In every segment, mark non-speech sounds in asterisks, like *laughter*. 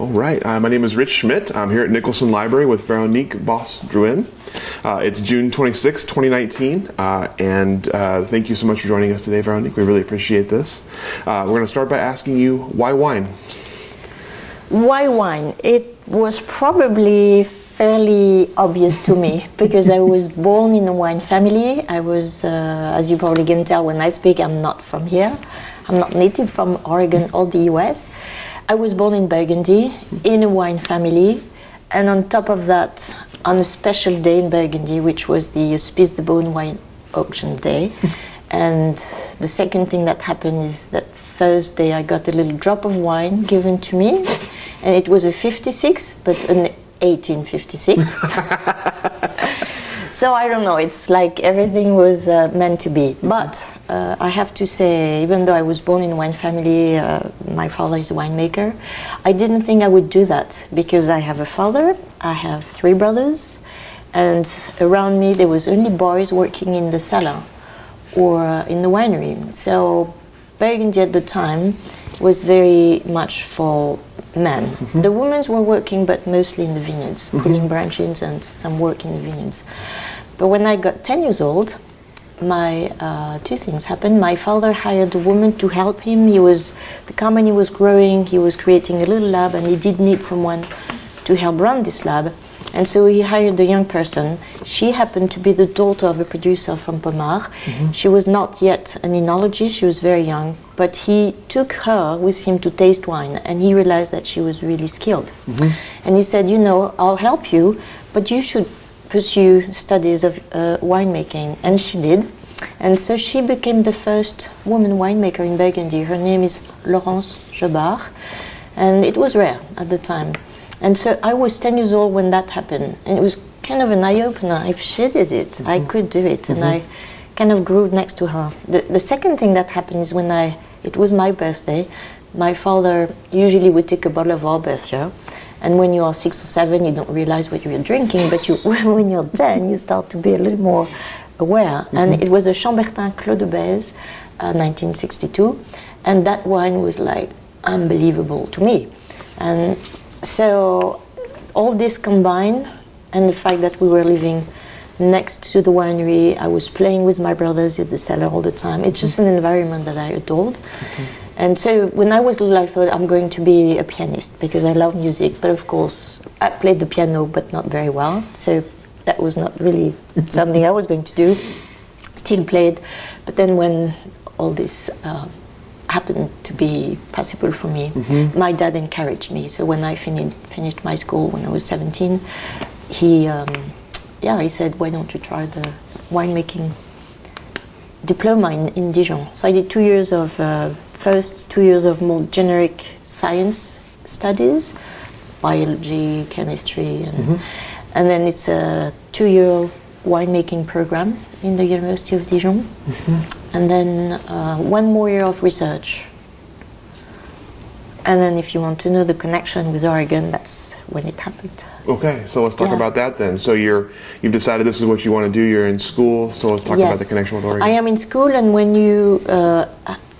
All right. Uh, my name is Rich Schmidt. I'm here at Nicholson Library with Veronique Boss-Drouhin. Uh, it's June 26, 2019, uh, and uh, thank you so much for joining us today, Veronique. We really appreciate this. Uh, we're going to start by asking you why wine? Why wine? It was probably fairly obvious to me *laughs* because I was born in a wine family. I was, uh, as you probably can tell when I speak, I'm not from here. I'm not native from Oregon or the US. I was born in Burgundy in a wine family, and on top of that, on a special day in Burgundy, which was the Hospice de Beaune wine auction day. *laughs* and the second thing that happened is that Thursday I got a little drop of wine given to me, and it was a 56, but an 1856. *laughs* *laughs* so I don't know. It's like everything was uh, meant to be. But uh, I have to say, even though I was born in wine family, uh, my father is a winemaker. I didn't think I would do that because I have a father, I have three brothers, and around me there was only boys working in the cellar or uh, in the winery. So Burgundy at the time was very much for men. Mm-hmm. The women were working, but mostly in the vineyards, mm-hmm. pulling branches and some work in the vineyards. But when I got 10 years old, my uh, two things happened. My father hired a woman to help him. He was the company was growing. He was creating a little lab, and he did need someone to help run this lab. And so he hired a young person. She happened to be the daughter of a producer from Pommard. Mm-hmm. She was not yet an enologist, she was very young, but he took her with him to taste wine and he realized that she was really skilled. Mm-hmm. And he said, You know, I'll help you, but you should pursue studies of uh, winemaking. And she did. And so she became the first woman winemaker in Burgundy. Her name is Laurence Jobard, and it was rare at the time. And so I was 10 years old when that happened. And it was kind of an eye opener. If she did it, mm-hmm. I could do it. Mm-hmm. And I kind of grew next to her. The, the second thing that happened is when I, it was my birthday, my father usually would take a bottle of Arbuthnot. And when you are six or seven, you don't realize what you're drinking, but you, *laughs* when you're 10, you start to be a little more aware. Mm-hmm. And it was a Chambertin Clos de Bèze, uh, 1962. And that wine was like unbelievable to me. And so all this combined and the fact that we were living next to the winery i was playing with my brothers in the cellar all the time it's just an environment that i adored mm-hmm. and so when i was little i thought i'm going to be a pianist because i love music but of course i played the piano but not very well so that was not really *laughs* something i was going to do still played but then when all this uh, happened to be possible for me. Mm-hmm. My dad encouraged me. So when I fin- finished my school when I was 17, he, um, yeah, he said, why don't you try the winemaking diploma in, in Dijon? So I did two years of, uh, first two years of more generic science studies, biology, chemistry, and, mm-hmm. and then it's a two-year winemaking program in the University of Dijon. Mm-hmm and then uh, one more year of research. And then, if you want to know the connection with Oregon, that's when it happened. Okay, so let's talk yeah. about that then. So you're you've decided this is what you want to do. You're in school, so let's talk yes. about the connection with Oregon. I am in school, and when you uh,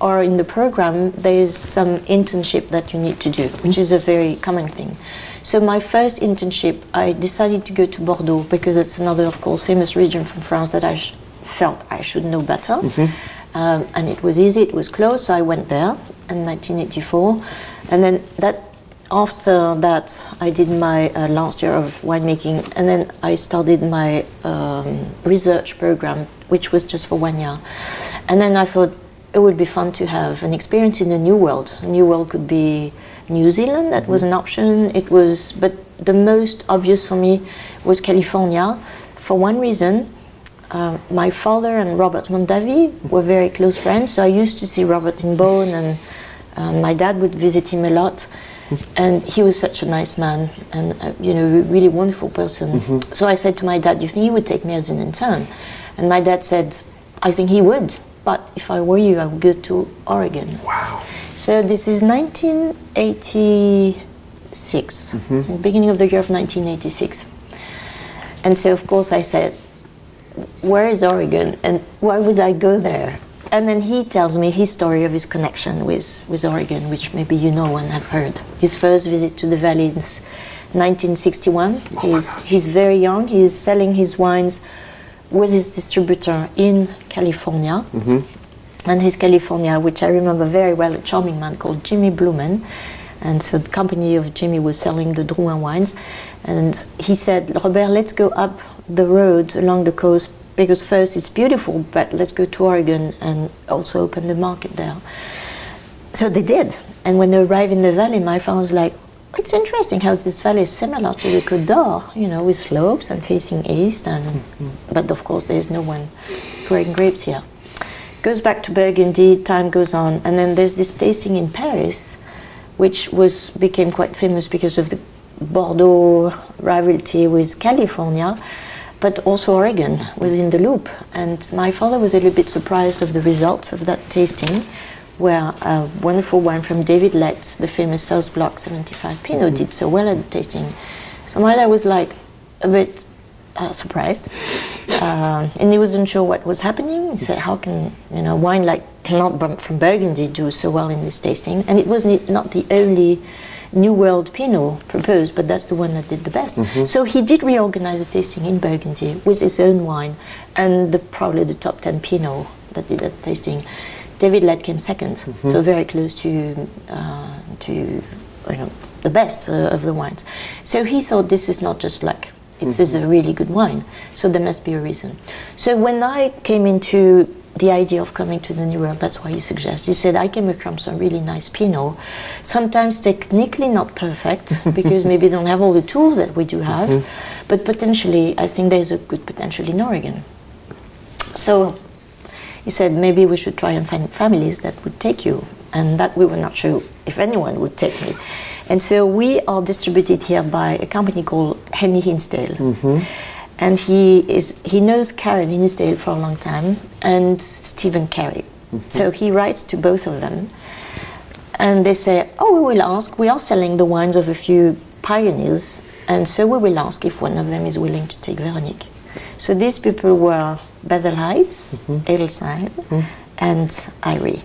are in the program, there is some internship that you need to do, which is a very common thing. So my first internship, I decided to go to Bordeaux because it's another, of course, famous region from France that I felt I should know better. Mm-hmm. Um, and it was easy, it was close, so I went there in 1984. And then that after that, I did my uh, last year of winemaking, and then I started my um, research program, which was just for one year. And then I thought it would be fun to have an experience in a new world. A new world could be New Zealand, that was an option. It was, but the most obvious for me was California, for one reason uh, my father and Robert Mondavi were very close friends, so I used to see Robert in Beaune, and uh, my dad would visit him a lot. and he was such a nice man and uh, you know a really wonderful person. So I said to my dad, "Do "You think he would take me as an intern?" And my dad said, "I think he would, but if I were you, I would go to Oregon." Wow. So this is 1986, the beginning of the year of 1986. And so, of course, I said, Where is Oregon and why would I go there? And then he tells me his story of his connection with, with Oregon, which maybe you know and have heard. His first visit to the valley is 1961. he's, he's very young. He's selling his wines with his distributor in California. Mm-hmm. And his California, which I remember very well, a charming man called Jimmy Blumen. And so the company of Jimmy was selling the Drouhin wines. And he said, Robert, let's go up the road along the coast because first it's beautiful, but let's go to Oregon and also open the market there. So they did. And when they arrived in the valley, my father was like, it's interesting how this valley is similar to the Côte d'Or, you know, with slopes and facing east. And mm-hmm. but of course, there's no one growing grapes here. Goes back to Burgundy. Time goes on, and then there's this tasting in Paris, which was became quite famous because of the Bordeaux rivalry with California, but also Oregon was in the loop. And my father was a little bit surprised of the results of that tasting, where a wonderful wine from David Lett, the famous South Block 75 Pinot, did so well at the tasting. So my dad was like a bit uh, surprised, *laughs* uh, and he wasn't sure what was happening. He said, "How can you know wine like not from Burgundy do so well in this tasting?" And it was not the only New World Pinot proposed, but that's the one that did the best. So he did reorganize a tasting in Burgundy with his own wine, and the, probably the top ten Pinot that did that tasting. David Lett came 2nd so very close to uh, to you know the best uh, of the wines. So he thought this is not just luck; it's is a really good wine. So there must be a reason. So when I came into the idea of coming to the New World, that's why he suggested. He said I came across some really nice Pinot, sometimes technically not perfect *laughs* because maybe they don't have all the tools that we do have, mm-hmm. but potentially I think there's a good potential in Oregon. So he said maybe we should try and find families that would take you and that we were not sure if anyone would take me and so we are distributed here by a company called henny hinsdale mm-hmm. And he is he knows karen hinsdale for a long time and stephen carey. Mm-hmm. So he writes to both of them and they say oh we will ask we are selling the wines of a few pioneers and so we will ask if one of them is willing to take veronique. So these people were Bethel Heights, mm-hmm. Adelsheim, mm-hmm. and Eyrie.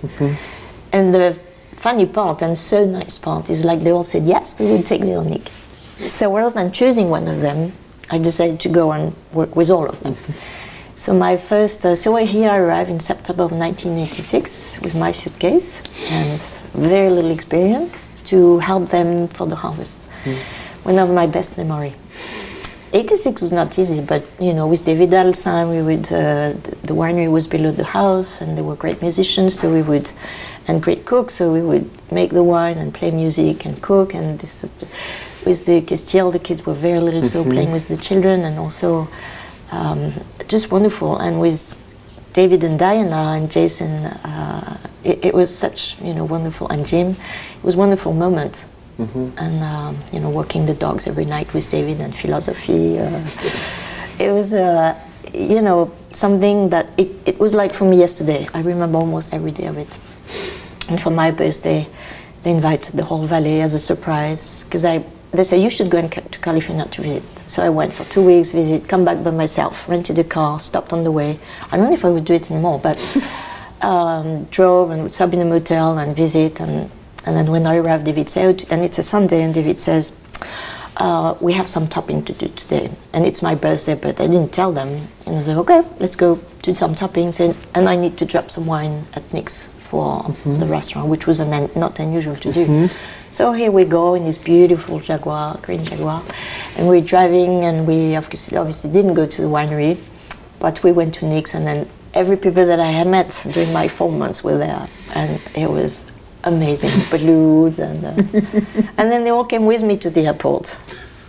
And the funny part and so nice part is like they all said yes, we will take Veronique. So rather than choosing one of them, I decided to go and work with all of them. *laughs* So my first, uh, so here I arrived in September of 1986 with my suitcase and very little experience to help them for the harvest. One of my best memory. 86 was not easy, but you know, with David Adelsheim, we would, uh, the, winery was below the house and there were great musicians, so we would, and great cooks, so we would make the wine and play music and cook. And this is, with the Casteel, the kids were very little, so playing with the children and also um, just wonderful. And with David and Diana and Jason, uh, it, it was such, you know, wonderful. And Jim, it was a wonderful moment and um, you know walking the dogs every night with David and philosophy. Uh, *laughs* it was uh, you know something that it, it was like for me yesterday. I remember almost every day of it. And for my birthday, they invited the whole valley as a surprise because I they say you should go in, to California to visit. So I went for two weeks, visit, come back by myself, rented a car, stopped on the way. I don't know if I would do it anymore, but *laughs* um, drove and would stop in a motel and visit. And, and then when I arrived, David said, and it's a Sunday, and David says, uh, we have some topping to do today. And it's my birthday, but I didn't tell them. And I said, okay, let's go do some toppings. And, and I need to drop some wine at Nick's for the restaurant, which was an, not unusual to do. So here we go in this beautiful Jaguar, green Jaguar. And we're driving, and we obviously, obviously didn't go to the winery, but we went to Nick's, and then every people that I had met during my four months were there. And it was amazing *laughs* balloons and uh, *laughs* and then they all came with me to the airport.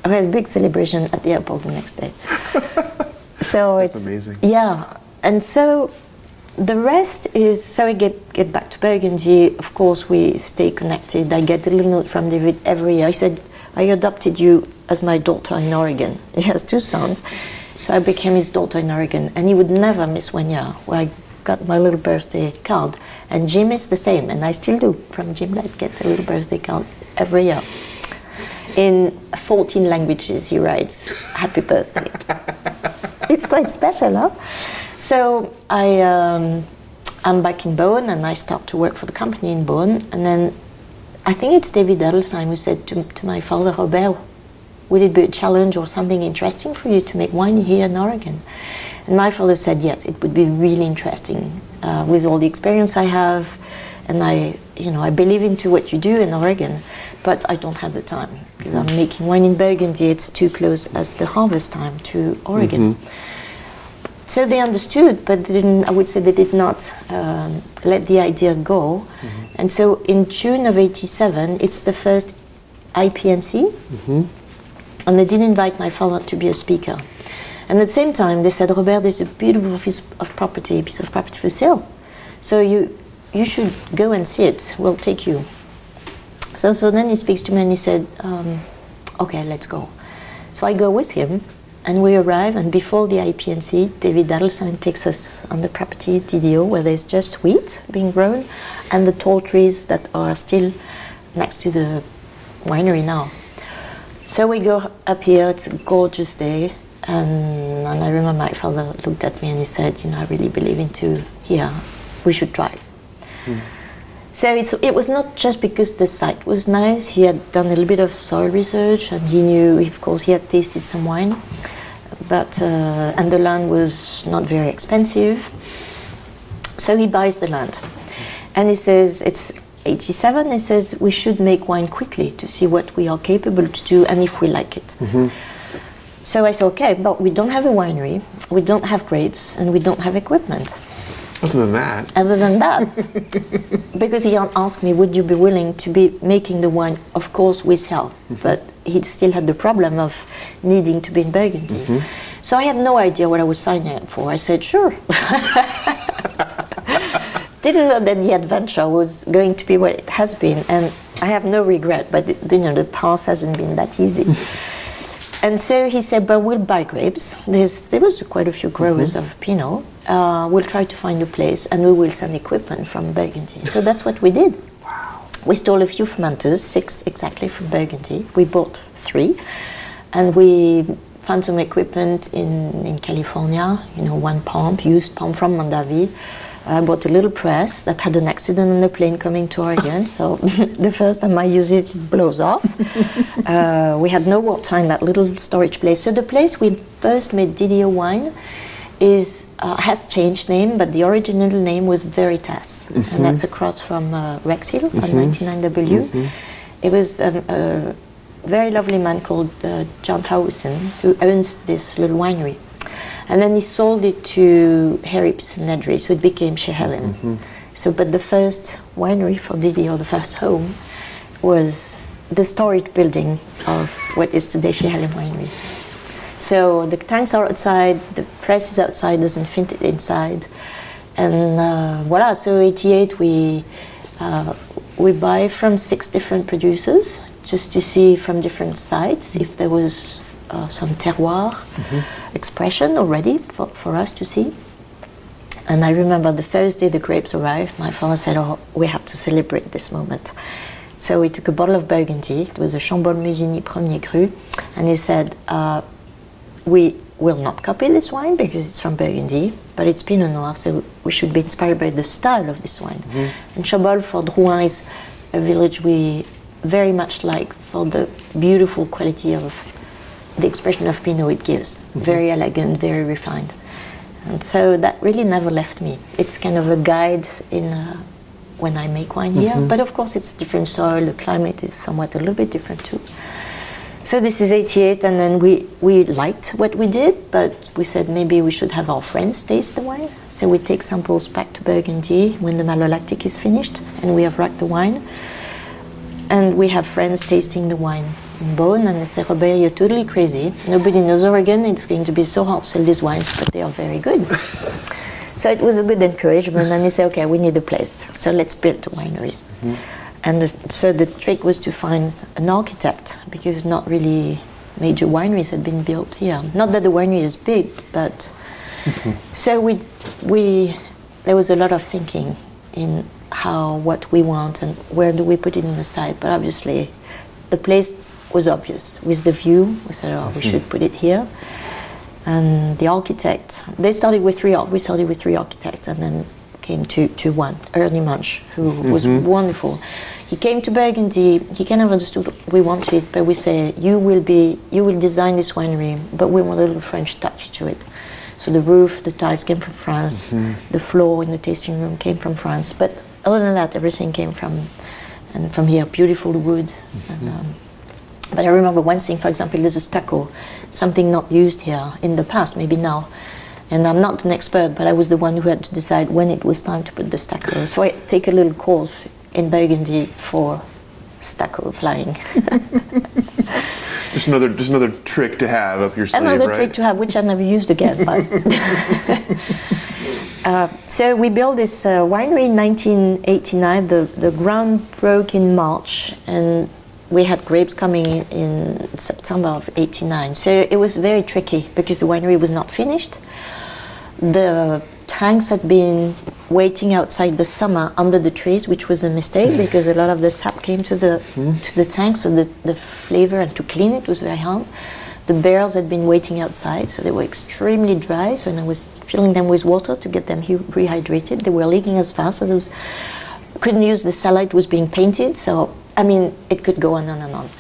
I had a big celebration at the airport the next day. *laughs* So That's it's amazing. yeah, and so the rest is so I get get back to Burgundy. Of course, we stay connected. I get a little note from David every year. I said, "I adopted you as my daughter in Oregon." *laughs* He has two sons, so I became his daughter in Oregon, and he would never miss one year where I got my little birthday card. And Jim is the same, and I still do. From Jim, I get a little birthday card every year. In 14 languages, he writes "Happy Birthday." *laughs* it's quite special, huh? So I, um, I'm back in Beaune and I start to work for the company in Beaune. And then I think it's David Adelsheim who said to, to my father, Robert, would it be a challenge or something interesting for you to make wine here in Oregon? And my father said, yes, it would be really interesting uh, with all the experience I have. And I, you know, I believe into what you do in Oregon, but I don't have the time because I'm making wine in Burgundy. It's too close as the harvest time to Oregon. Mm-hmm. So they understood, but didn't, I would say they did not um, let the idea go. Mm-hmm. And so in June of 87, it's the first IPNC, mm-hmm. and they did invite my father to be a speaker. And at the same time, they said, Robert, there's a beautiful piece of property, piece of property for sale. So you, you should go and see it. We'll take you. So, so then he speaks to me and he said, um, okay, let's go. So I go with him and we arrive, and before the IPNC, David Adelsheim takes us on the property DDO, where there's just wheat being grown, and the tall trees that are still next to the winery now. So we go up here. It's a gorgeous day, and, and I remember my father looked at me and he said, "You know, I really believe into here. We should try." Hmm. So it was not just because the site was nice. He had done a little bit of soil research, and he knew, of course, he had tasted some wine but uh, and the land was not very expensive. So he buys the land, and he says it's 87. He says we should make wine quickly to see what we are capable to do and if we like it. Mm-hmm. So I said, okay, but we don't have a winery, we don't have grapes, and we don't have equipment. Other than that. Other than that. *laughs* because he asked me, would you be willing to be making the wine, of course, with help, mm-hmm. but he still had the problem of needing to be in Burgundy. Mm-hmm. So I had no idea what I was signing up for. I said, sure. *laughs* Didn't know that the adventure was going to be what it has been, and I have no regret, but you know, the past hasn't been that easy. *laughs* and so he said, but we'll buy grapes. There's, there was quite a few growers mm-hmm. of Pinot. Uh, we'll try to find a place, and we will send equipment from Burgundy. So that's what we did. Wow. We stole a few fermenters, six exactly from Burgundy. We bought three, and we found some equipment in, in California, you know, one pump, used pump from Mondavi. I bought a little press that had an accident on the plane coming to Oregon. so *laughs* the first time I use it, it blows off. *laughs* uh, we had no water in that little storage place. So the place we first made DDO wine is uh, has changed name, but the original name was Veritas, mm-hmm. and that's across from uh, Rex Hill mm-hmm. on 99W. Mm-hmm. It was um, a very lovely man called uh, John Howison who owns this little winery, and then he sold it to Harry Nedry, so it became Chehalem. Mm-hmm. So, but the first winery for DDO, the first home, was the storage building of what is today Chehalem Winery. So the tanks are outside, the press is outside, doesn't fit inside. And uh, voila, so 88 we, uh, we buy from six different producers just to see from different sites if there was uh, some terroir mm-hmm. expression already for, for us to see. And I remember the first day the grapes arrived, my father said, Oh, we have to celebrate this moment. So we took a bottle of Burgundy, it was a Chambolle Musigny Premier Cru, and he said, uh, we will not copy this wine because it's from Burgundy, but it's Pinot Noir, so we should be inspired by the style of this wine. Mm-hmm. And Chambolle for Drouhin is a village we very much like for the beautiful quality of the expression of Pinot it gives. Mm-hmm. Very elegant, very refined. And so that really never left me. It's kind of a guide in uh, when I make wine here, mm-hmm. but of course it's different soil, the climate is somewhat a little bit different too. So this is 88, and then we, we liked what we did, but we said maybe we should have our friends taste the wine. So we take samples back to Burgundy when the malolactic is finished, and we have racked the wine. And we have friends tasting the wine in Beaune, and they say, Robert, you're totally crazy. Nobody knows Oregon. It's going to be so hard to sell these wines, but they are very good. *laughs* So it was a good encouragement, and he said, "Okay, we need a place, so let's build a winery." Mm-hmm. And the, so the trick was to find an architect because not really major wineries had been built here. Not that the winery is big, but *laughs* so we we there was a lot of thinking in how what we want and where do we put it on the site. But obviously, the place was obvious with the view. We said, "Oh, we *laughs* should put it here." And the architect, they started with three. We started with three architects, and then came to, to one, Ernie Munch, who was mm-hmm. wonderful. He came to Burgundy. He kind of understood what we wanted, but we said, "You will be, you will design this winery, but we want a little French touch to it." So the roof, the tiles came from France. Mm-hmm. The floor in the tasting room came from France. But other than that, everything came from, and from here, beautiful wood. And, mm-hmm. um, but I remember one thing, for example, there's a stucco, something not used here in the past, maybe now. And I'm not an expert, but I was the one who had to decide when it was time to put the stucco. So I take a little course in Burgundy for stucco flying. Just another just another trick to have up your sleeve, Another right? Another trick to have, which I never used again. But *laughs* uh, so we built this uh, winery in 1989. The the ground broke in March, and we had grapes coming in, in September of '89. So it was very tricky because the winery was not finished. The tanks had been waiting outside the summer under the trees, which was a mistake *laughs* because a lot of the sap came to the to the tank, so the, the flavor and to clean it was very hard. The barrels had been waiting outside, so they were extremely dry. So when I was filling them with water to get them he- rehydrated, they were leaking as fast as those. Couldn't use the it was being painted. So I mean, it could go on and on and on.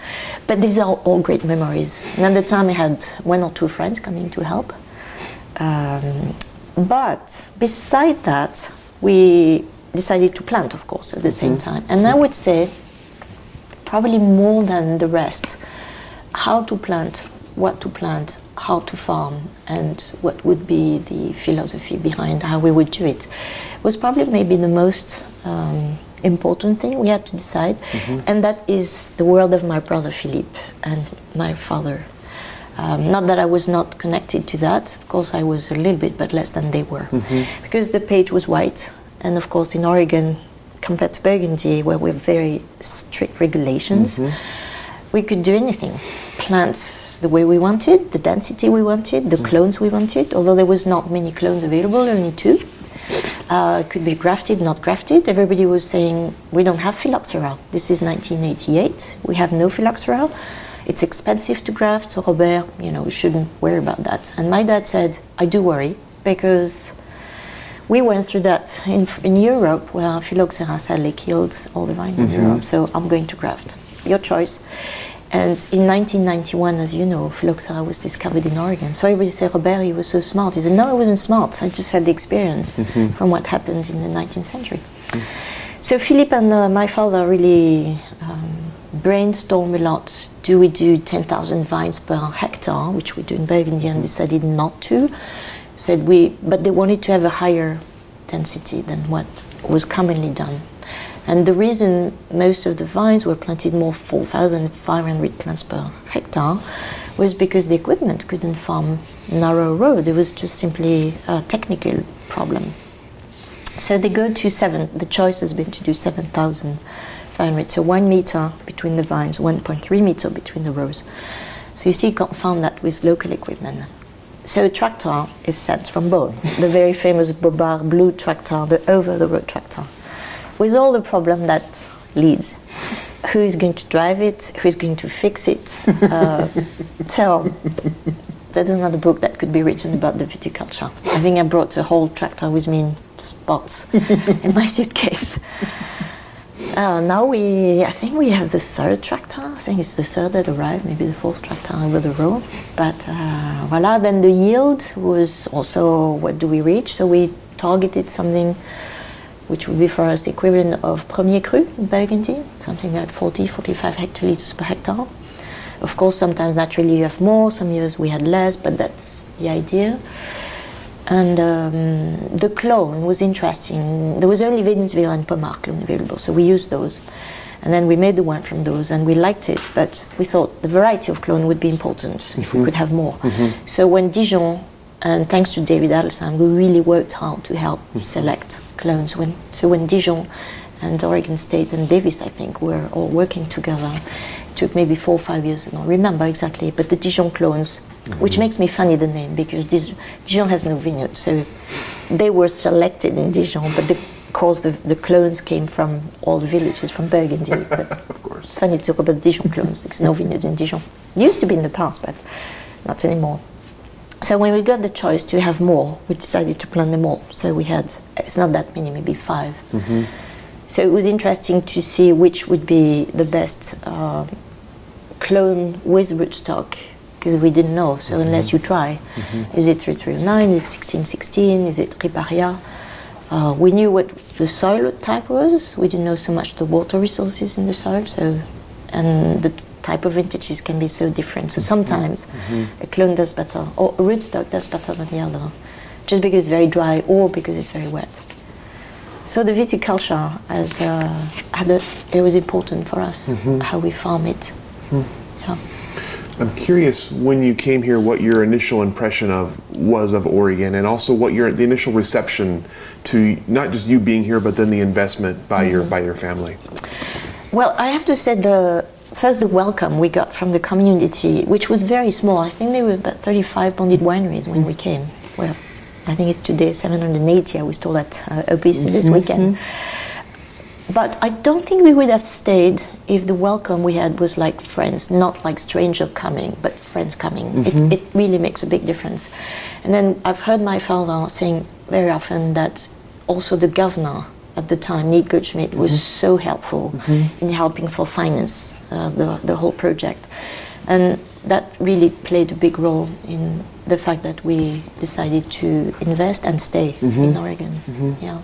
But these are all great memories. And at the time, I had one or two friends coming to help. Um, but beside that, we decided to plant, of course, at the same time. And I would say, probably more than the rest, how to plant, what to plant, how to farm, and what would be the philosophy behind how we would do it was probably maybe the most um, important thing we had to decide. And that is the world of my brother Philippe and my father. Um, not that I was not connected to that. Of course, I was a little bit, but less than they were, because the page was white, and of course, in Oregon, compared to Burgundy, where we have very strict regulations, we could do anything, Plants the way we wanted, the density we wanted, the clones we wanted. Although there was not many clones available, only two. Uh, could be grafted, not grafted. Everybody was saying we don't have phylloxera. This is 1988. We have no phylloxera. It's expensive to graft. So Robert, you know, we shouldn't worry about that. And my dad said, I do worry because we went through that in, in Europe where phylloxera sadly killed all the vines in Europe. So I'm going to graft. Your choice. And in 1991, as you know, phylloxera was discovered in Oregon. So everybody said, Robert, you were so smart. He said, No, I wasn't smart. I just had the experience from what happened in the 19th century. So Philippe and uh, my father really um, brainstormed a lot. Do we do 10,000 vines per hectare, which we do in Burgundy, and decided not to. Said we, but they wanted to have a higher density than what was commonly done. And the reason most of the vines were planted more 4,500 plants per hectare was because the equipment couldn't farm narrow road. It was just simply a technical problem. So they go to seven. The choice has been to do 7,500. So one meter between the vines, 1.3 meter between the rows. So you still can't find that with local equipment. So a tractor is sent from Beaune, the very famous Bobard blue tractor, the over-the-road tractor, with all the problem that leads. Who is going to drive it? Who is going to fix it? Uh, so that is another book that could be written about the viticulture. I think I brought a whole tractor with me in spots *laughs* in my suitcase. Uh, now we, I think we have the third tractor. I think it's the third that arrived, maybe the fourth tractor over the road. But uh, voila, then the yield was also what do we reach? So we targeted something which would be for us the equivalent of Premier Cru in Burgundy, something like 40, 45 hectoliters per hectare. Of course, sometimes naturally you have more, some years we had less, but that's the idea. And um, the clone was interesting. There was only Wädenswil and Pommard clone available, so we used those. And then we made the wine from those, and we liked it, but we thought the variety of clone would be important if we mm-hmm. could have more. Mm-hmm. So when Dijon And thanks to David Adelsheim, we really worked hard to help mm-hmm. select clones. When, so when Dijon and Oregon State and Davis, I think, were all working together, it took maybe four or five years, I don't remember exactly, but the Dijon clones, which makes me funny the name because Dijon has no vineyard, so they were selected in Dijon, but the, of course the, the clones came from all the villages from Burgundy. *laughs* But Of course. it's funny to talk about Dijon clones. There's no vineyards in Dijon. Used to be in the past, but not anymore. So when we got the choice to have more, we decided to plant them all. So we had it's not that many, maybe 5 So it was interesting to see which would be the best uh, clone with rootstock because we didn't know. So mm-hmm. unless you try, mm-hmm. is it 3309? Is it 1616? Is it Riparia? Uh, we knew what the soil type was. We didn't know so much the water resources in the soil. So, and the t- type of vintages can be so different. So sometimes mm-hmm. a clone does better, or a rootstock does better than the other, just because it's very dry or because it's very wet. So the viticulture has uh, had a, it was important for us how we farm it. Hmm. Yeah. I'm curious when you came here, what your initial impression of was of Oregon, and also what your the initial reception to not just you being here, but then the investment by your by your family. Well, I have to say the first the welcome we got from the community, which was very small. I think there were about 35 bonded wineries when we came. Well, I think it's today 780. I was told at uh, OPC this weekend. But I don't think we would have stayed if the welcome we had was like friends, not like stranger coming, but friends coming. It, mm-hmm. it really makes a big difference. And then I've heard my father saying very often that also the governor at the time, Neil Goldschmidt, was mm-hmm. so helpful mm-hmm. in helping for finance uh, the, the whole project. And that really played a big role in the fact that we decided to invest and stay in Oregon. Yeah.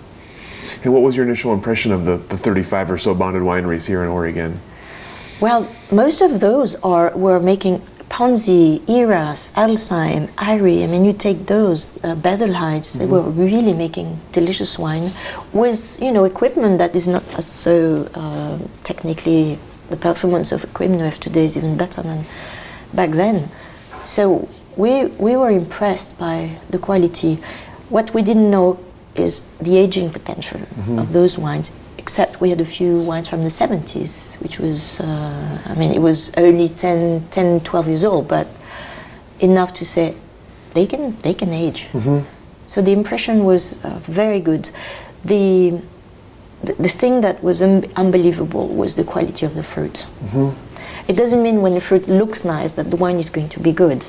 And what was your initial impression of the, the 35 or so bonded wineries here in Oregon? Well, most of those are were making Ponzi, Erath, Adelsheim, Eyrie. I mean, you take those uh, Bethel Heights. They were really making delicious wine with you know equipment that is not as so uh, technically. The performance of equipment we have today is even better than back then. So we we were impressed by the quality. What we didn't know is the aging potential of those wines. Except we had a few wines from the 70s, which was, uh, I mean, it was only 10, 10, 12 years old, but enough to say they can, they can age. So the impression was uh, very good. The, the, the thing that was un- unbelievable was the quality of the fruit. It doesn't mean when the fruit looks nice that the wine is going to be good.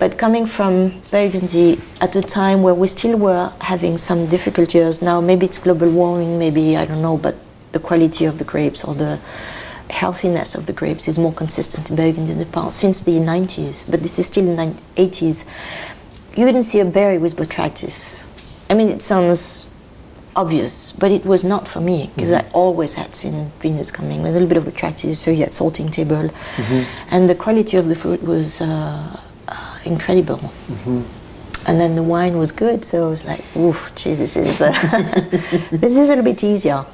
But coming from Burgundy at a time where we still were having some difficult years, now maybe it's global warming, maybe I don't know, but the quality of the grapes or the healthiness of the grapes is more consistent in Burgundy in the past since the 90s, but this is still in the 80s. You didn't see a berry with botrytis. I mean, it sounds obvious, but it was not for me because I always had seen vineyards coming with a little bit of botrytis, so you had salting table, and the quality of the fruit was uh, incredible. And then the wine was good, so I was like, "Oof, gee, this is uh, *laughs* this is a little bit easier."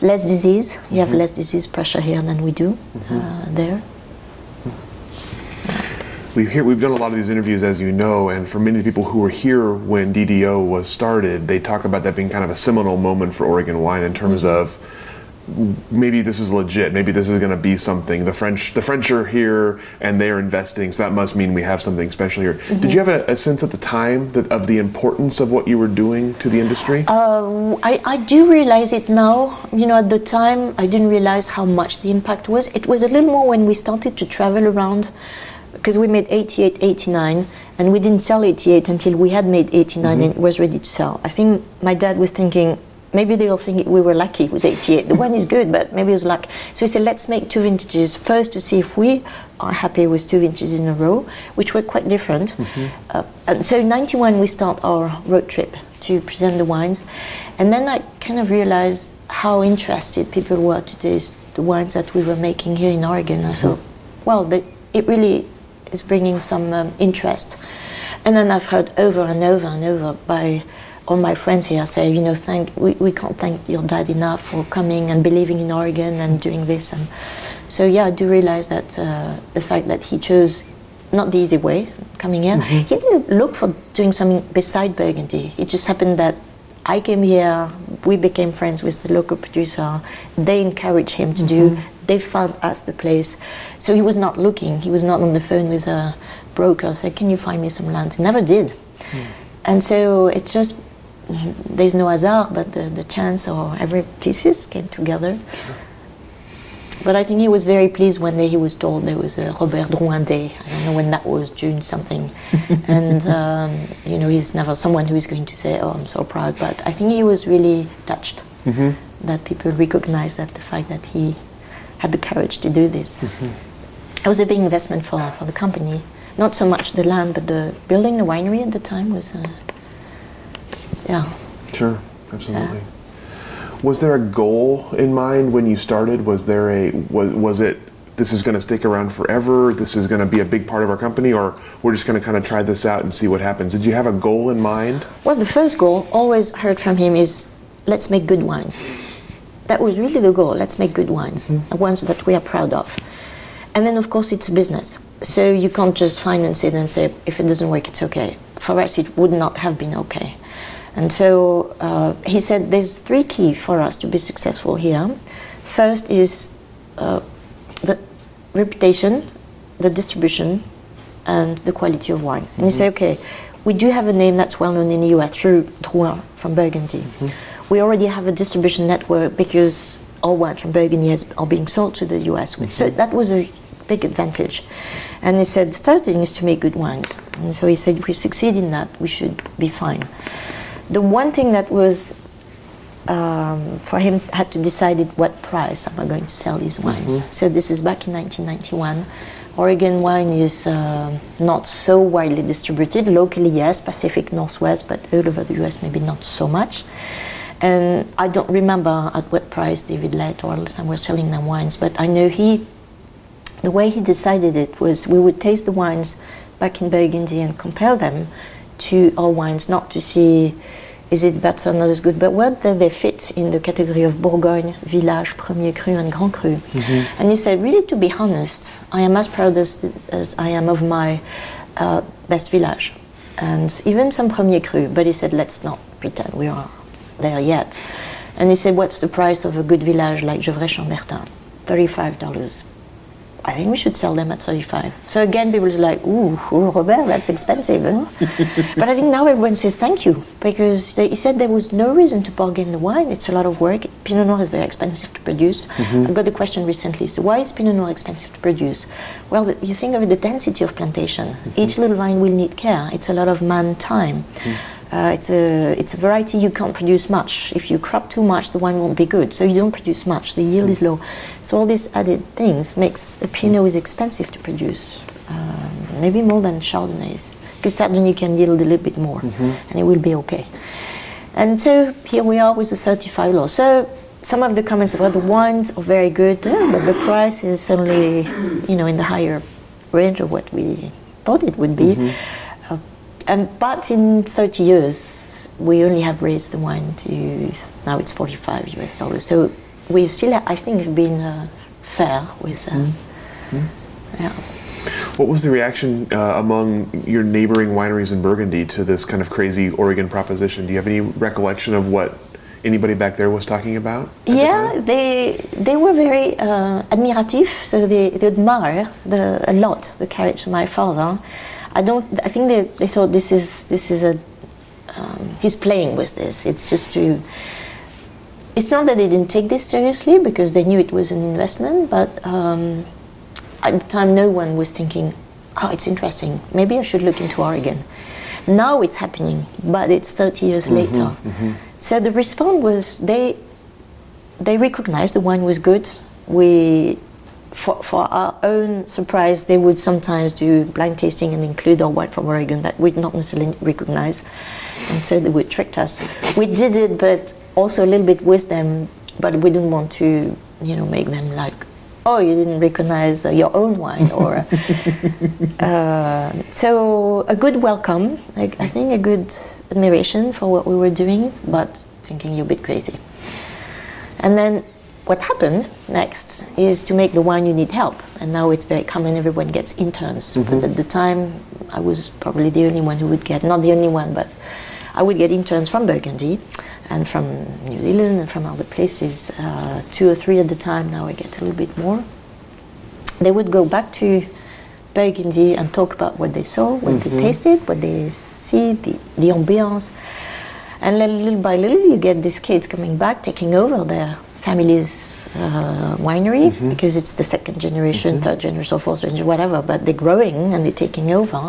Less disease. You have less disease pressure here than we do uh, there. We hear, we've done a lot of these interviews, as you know, and for many people who were here when DDO was started, they talk about that being kind of a seminal moment for Oregon wine in terms of maybe this is legit, maybe this is going to be something. The French, the French are here and they are investing, so that must mean we have something special here. Did you have a, a sense at the time that, of the importance of what you were doing to the industry? Uh, I, I do realize it now. You know, at the time, I didn't realize how much the impact was. It was a little more when we started to travel around because we made 88, 89, and we didn't sell 88 until we had made 89 and it was ready to sell. I think my dad was thinking, maybe they'll think we were lucky with 88. The one is good, but maybe it was luck. So he said, let's make two vintages first to see if we are happy with two vintages in a row, which were quite different. Uh, and so in 91, we start our road trip to present the wines. And then I kind of realized how interested people were to taste the wines that we were making here in Oregon. I thought, well, they, it really is bringing some um, interest. And then I've heard over and over and over by all my friends here say, you know, thank we, we can't thank your dad enough for coming and believing in Oregon and doing this. And so yeah, I do realize that uh, the fact that he chose not the easy way coming here. Mm-hmm. He didn't look for doing something beside Burgundy. It just happened that I came here, we became friends with the local producer. They encouraged him to do. Mm-hmm. They found us the place. So he was not looking. He was not on the phone with a broker saying, "Can you find me some land?" He never did. Mm. And so it just there's no hazard, but the, the chance or every pieces came together. But I think he was very pleased when he was told there was a Robert Drouhin Day. I don't know when that was, June something. *laughs* and, um, you know, he's never someone who is going to say, oh, I'm so proud. But I think he was really touched that people recognized that the fact that he had the courage to do this. It was a big investment for, for the company. Not so much the land, but the building the winery at the time was, uh, yeah. Sure, absolutely. Was there a goal in mind when you started? Was there a was, was it this is going to stick around forever? This is going to be a big part of our company, or we're just going to kind of try this out and see what happens? Did you have a goal in mind? Well, the first goal, always heard from him, is let's make good wines. That was really the goal. Let's make good wines, mm-hmm. and ones that we are proud of. And then, of course, it's business. So you can't just finance it and say, if it doesn't work, it's okay. For us, it would not have been okay. And so uh, he said there's three key for us to be successful here. First is uh, the reputation, the distribution, and the quality of wine. And he said, okay, we do have a name that's well known in the US through Drouhin from Burgundy. We already have a distribution network because all wines from Burgundy are being sold to the US. So that was a big advantage. And he said, the third thing is to make good wines. And so he said, if we succeed in that, we should be fine. The one thing that was um, for him had to decide at what price am I going to sell these wines. So this is back in 1991. Oregon wine is uh, not so widely distributed locally, yes, Pacific Northwest, but all over the U.S. maybe not so much. And I don't remember at what price David Lett or Adelsheim were selling their wines, but I know he, the way he decided it was we would taste the wines back in Burgundy and compare them to our wines, not to see is it better, or not as good, but where do they fit in the category of Bourgogne, Village, Premier Cru, and Grand Cru? And he said, really, to be honest, I am as proud as, as I am of my uh, best village, and even some Premier Cru. But he said, let's not pretend we are there yet. And he said, what's the price of a good village like Gevrey-Chambertin? Thirty-five dollars. I think we should sell them at 35. So again, people is like, ooh, ooh, Robert, that's expensive. Huh? *laughs* but I think now everyone says thank you because they, he said there was no reason to bargain the wine. It's a lot of work. Pinot Noir is very expensive to produce. Mm-hmm. I got the question recently, so why is Pinot Noir expensive to produce? Well, the, you think of it, the density of plantation. Mm-hmm. Each little vine will need care. It's a lot of man time. Mm-hmm. Uh, it's a it's a variety you can't produce much. If you crop too much, the wine won't be good. So you don't produce much. The yield is low. So all these added things makes a Pinot is expensive to produce, um, maybe more than Chardonnays, because Chardonnay can yield a little bit more, and it will be okay. And so here we are with the 35 law. So some of the comments about the wines are very good, yeah, but the price is only you know in the higher range of what we thought it would be. Uh, and but in 30 years, we only have raised the wine to now it's 45 US dollars. So we still, I think, have been uh, fair with. Uh, Yeah. What was the reaction uh, among your neighboring wineries in Burgundy to this kind of crazy Oregon proposition? Do you have any recollection of what anybody back there was talking about? at the Yeah, they they were very uh, admirative. So they, they admire the, a lot the courage of my father. I don't. I think they, they thought this is this is a um, he's playing with this. It's just to. It's not that they didn't take this seriously because they knew it was an investment, but um, at the time no one was thinking, "Oh, it's interesting. Maybe I should look into Oregon." Now it's happening, but it's 30 years later. So the response was they they recognized the wine was good. We, for, for our own surprise, they would sometimes do blind tasting and include our wine from Oregon that we'd not necessarily recognize, and so they would trick us. We did it, but also a little bit with them, but we didn't want to, you know, make them like, oh, you didn't recognize uh, your own wine, or *laughs* uh, so a good welcome. Like, I think a good admiration for what we were doing, but thinking you're a bit crazy. And then what happened next is to make the wine you need help. And now it's very common, everyone gets interns. But at the time, I was probably the only one who would get, not the only one, but I would get interns from Burgundy and from New Zealand and from other places, uh, two or three at the time. Now I get a little bit more. They would go back to Burgundy and talk about what they saw, what they tasted, what they see, the, the ambiance. And then little by little, you get these kids coming back, taking over their family's uh, winery because it's the second generation, third generation, fourth generation, whatever. But they're growing and they're taking over,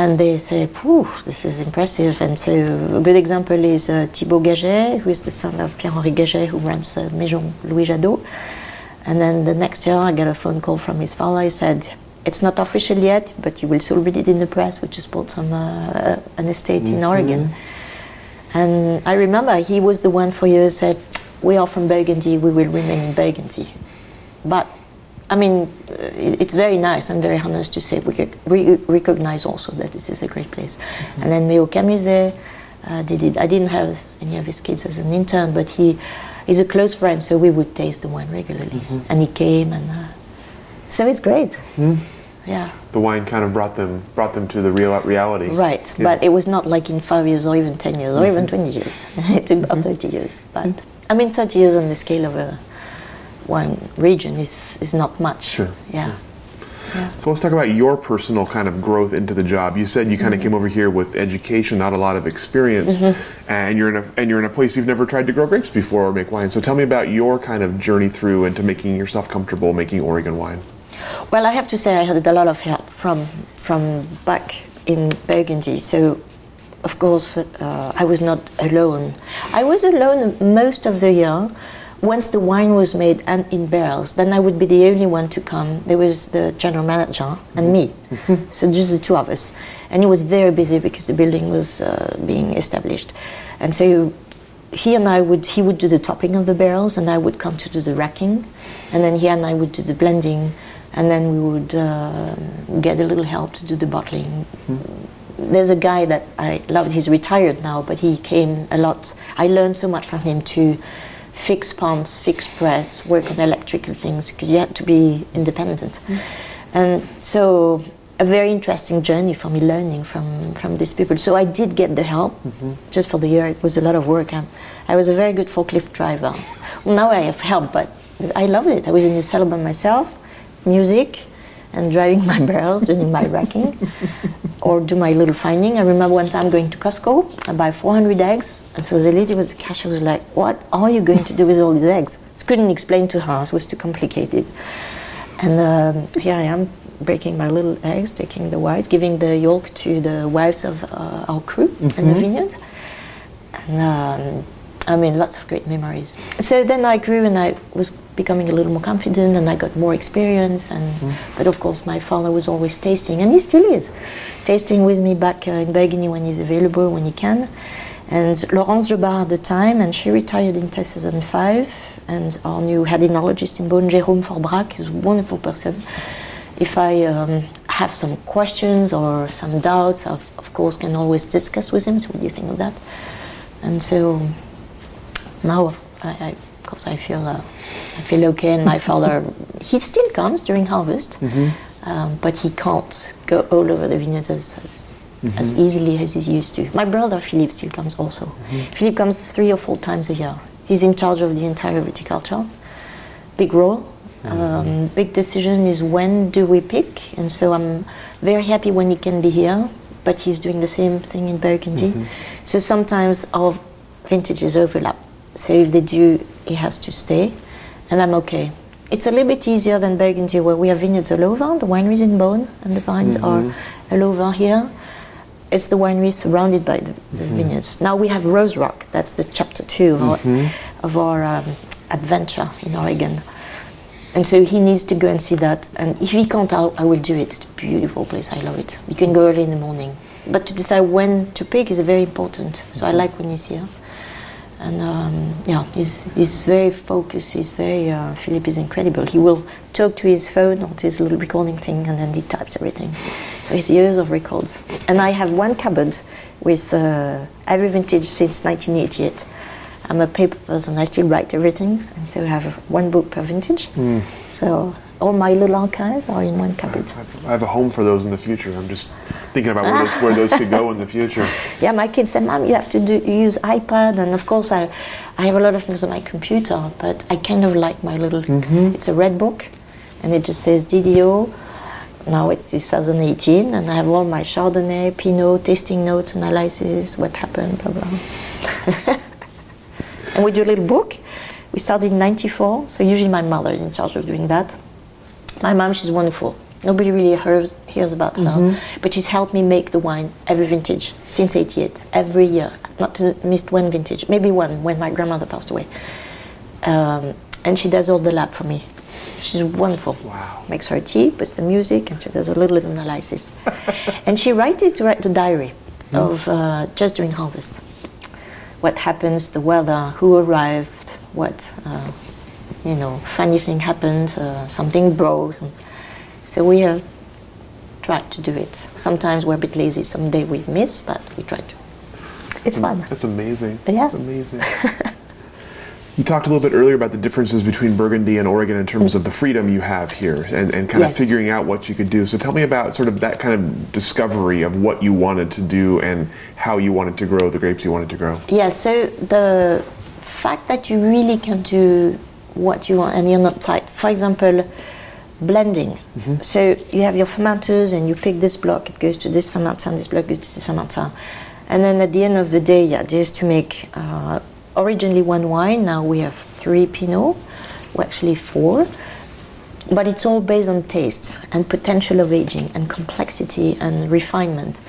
and they say, "Phew, this is impressive." And so, a good example is uh, Thibaut Gagey, who is the son of Pierre-Henri Gagey, who runs uh, Maison Louis Jadot. And then the next year, I got a phone call from his father. He said, "It's not official yet, but you will soon read it in the press. We just bought some uh, an estate in Oregon." And I remember he was the one for years said, "We are from Burgundy. We will remain in Burgundy." But I mean, uh, it's very nice and very honest to say we we recognize also that this is a great place. And then Méo-Camuzet uh, did it. I didn't have any of his kids as an intern, but he is a close friend, so we would taste the wine regularly. And he came, and uh, so it's great. Yeah. The wine kind of brought them brought them to the real reality. Right, Yeah. Mm-hmm. but it was not like in five years or even 10 years or even 20 years. *laughs* it took about 30 years. But I mean, 30 years on the scale of a one region is, is not much. Sure, Yeah. yeah. So let's talk about your personal kind of growth into the job. You said you kind of Mm-hmm. came over here with education, not a lot of experience, and you're in a and you're in a place you've never tried to grow grapes before or make wine. So tell me about your kind of journey through into making yourself comfortable making Oregon wine. Well, I have to say I had a lot of help from from back in Burgundy. So, of course, uh, I was not alone. I was alone most of the year. Once the wine was made and in barrels, then I would be the only one to come. There was the general manager and me, so just the two of us. And he was very busy because the building was uh, being established, and so he and I would he would do the topping of the barrels and I would come to do the racking, and then he and I would do the blending, and then we would uh, get a little help to do the bottling. There's a guy that I loved. He's retired now, but he came a lot. I learned so much from him to fix pumps, fix press, work on electrical things because you had to be independent, mm. and so a very interesting journey for me learning from, from these people. So I did get the help mm-hmm. just for the year. It was a lot of work. And I was a very good forklift driver. Well, now I have help, but I loved it. I was in the cellar by myself, music, and driving *laughs* my barrels, doing my racking, or do my little finding. I remember one time going to Costco, I buy 400 eggs, and so the lady with the cashier was like, "What are you going to do with all these eggs?" I couldn't explain to her; it was too complicated. And um, here I am breaking my little eggs, taking the white, giving the yolk to the wives of uh, our crew in the vineyard. And um, I mean, lots of great memories. So then I grew and I was becoming a little more confident and I got more experience. And But of course, my father was always tasting, and he still is, tasting with me back uh, in Burgundy when he's available, when he can. And Laurence Jobard at the time, and she retired in 2005. And our new head enologist in Beaune, Jérôme Faure-Brac, is a wonderful person. If I um, have some questions or some doubts, of, of course, can always discuss with him. So, what do you think of that? And so now, I, I, I feel uh, I feel okay. And my father, he still comes during harvest, um, but he can't go all over the vineyards as, as, as easily as he used to. My brother Philippe still comes also. Philippe comes three or four times a year. He's in charge of the entire viticulture. Big role. Um, big decision is when do we pick, and so I'm very happy when he can be here. But he's doing the same thing in Burgundy. So sometimes our vintages overlap. So if they do, he has to stay, and I'm okay. It's a little bit easier than Burgundy, where we have vineyards all over. The wineries in Beaune and the vines mm-hmm. are all over here. It's the winery surrounded by the, the mm-hmm. vineyards. Now we have Rose Rock. That's the chapter two of our, mm-hmm. of our um, adventure in Oregon. And so he needs to go and see that. And if he can't, I'll, I will do it. It's a beautiful place. I love it. You can go early in the morning. But to decide when to pick is very important. So I like when he's here. And um, yeah, he's, he's very focused. He's very, uh, Philip is incredible. He will talk to his phone or to his little recording thing and then he types everything. So it's years of records. And I have one cupboard with uh, every vintage since 1988 I'm a paper person. I still write everything, and so I have one book per vintage. So all my little archives are in one cabinet. I have a home for those in the future. I'm just thinking about where those, where those could go in the future. *laughs* Yeah, my kids said, "Mom, you have to do, use iPad," and of course, I, I have a lot of things on my computer. But I kind of like my little. Mm-hmm. It's a red book, and it just says DDO. Now it's 2018, and I have all my Chardonnay, Pinot tasting notes, analysis, what happened, blah blah. *laughs* and we do a little book. We started in '94, so usually my mother is in charge of doing that. My mom, she's wonderful. Nobody really hears, hears about her, but she's helped me make the wine every vintage since '88, every year. Not to missed one vintage, maybe one when my grandmother passed away. Um, and she does all the lab for me. She's wonderful. Wow. Makes her tea, puts the music, and she does a little, little analysis. *laughs* and she writes it to write the diary of uh, just during harvest. What happens, the weather, who arrived, what, uh, you know, funny thing happened, uh, something broke. Some, so we have tried to do it. Sometimes we're a bit lazy, someday we miss, but we try to. It's fun. That's amazing. Yeah. That's amazing. *laughs* you talked a little bit earlier about the differences between Burgundy and Oregon in terms of the freedom you have here and, and kind of figuring out what you could do. So tell me about sort of that kind of discovery of what you wanted to do and how you wanted to grow the grapes you wanted to grow. Yeah, so the fact that you really can do what you want and you're not tight. For example, blending. So you have your fermenters and you pick this block, it goes to this fermenter, and this block goes to this fermenter. And then at the end of the day, yeah, just to make uh, originally one wine, now we have three Pinot, well, actually four. But it's all based on taste and potential of aging and complexity and refinement.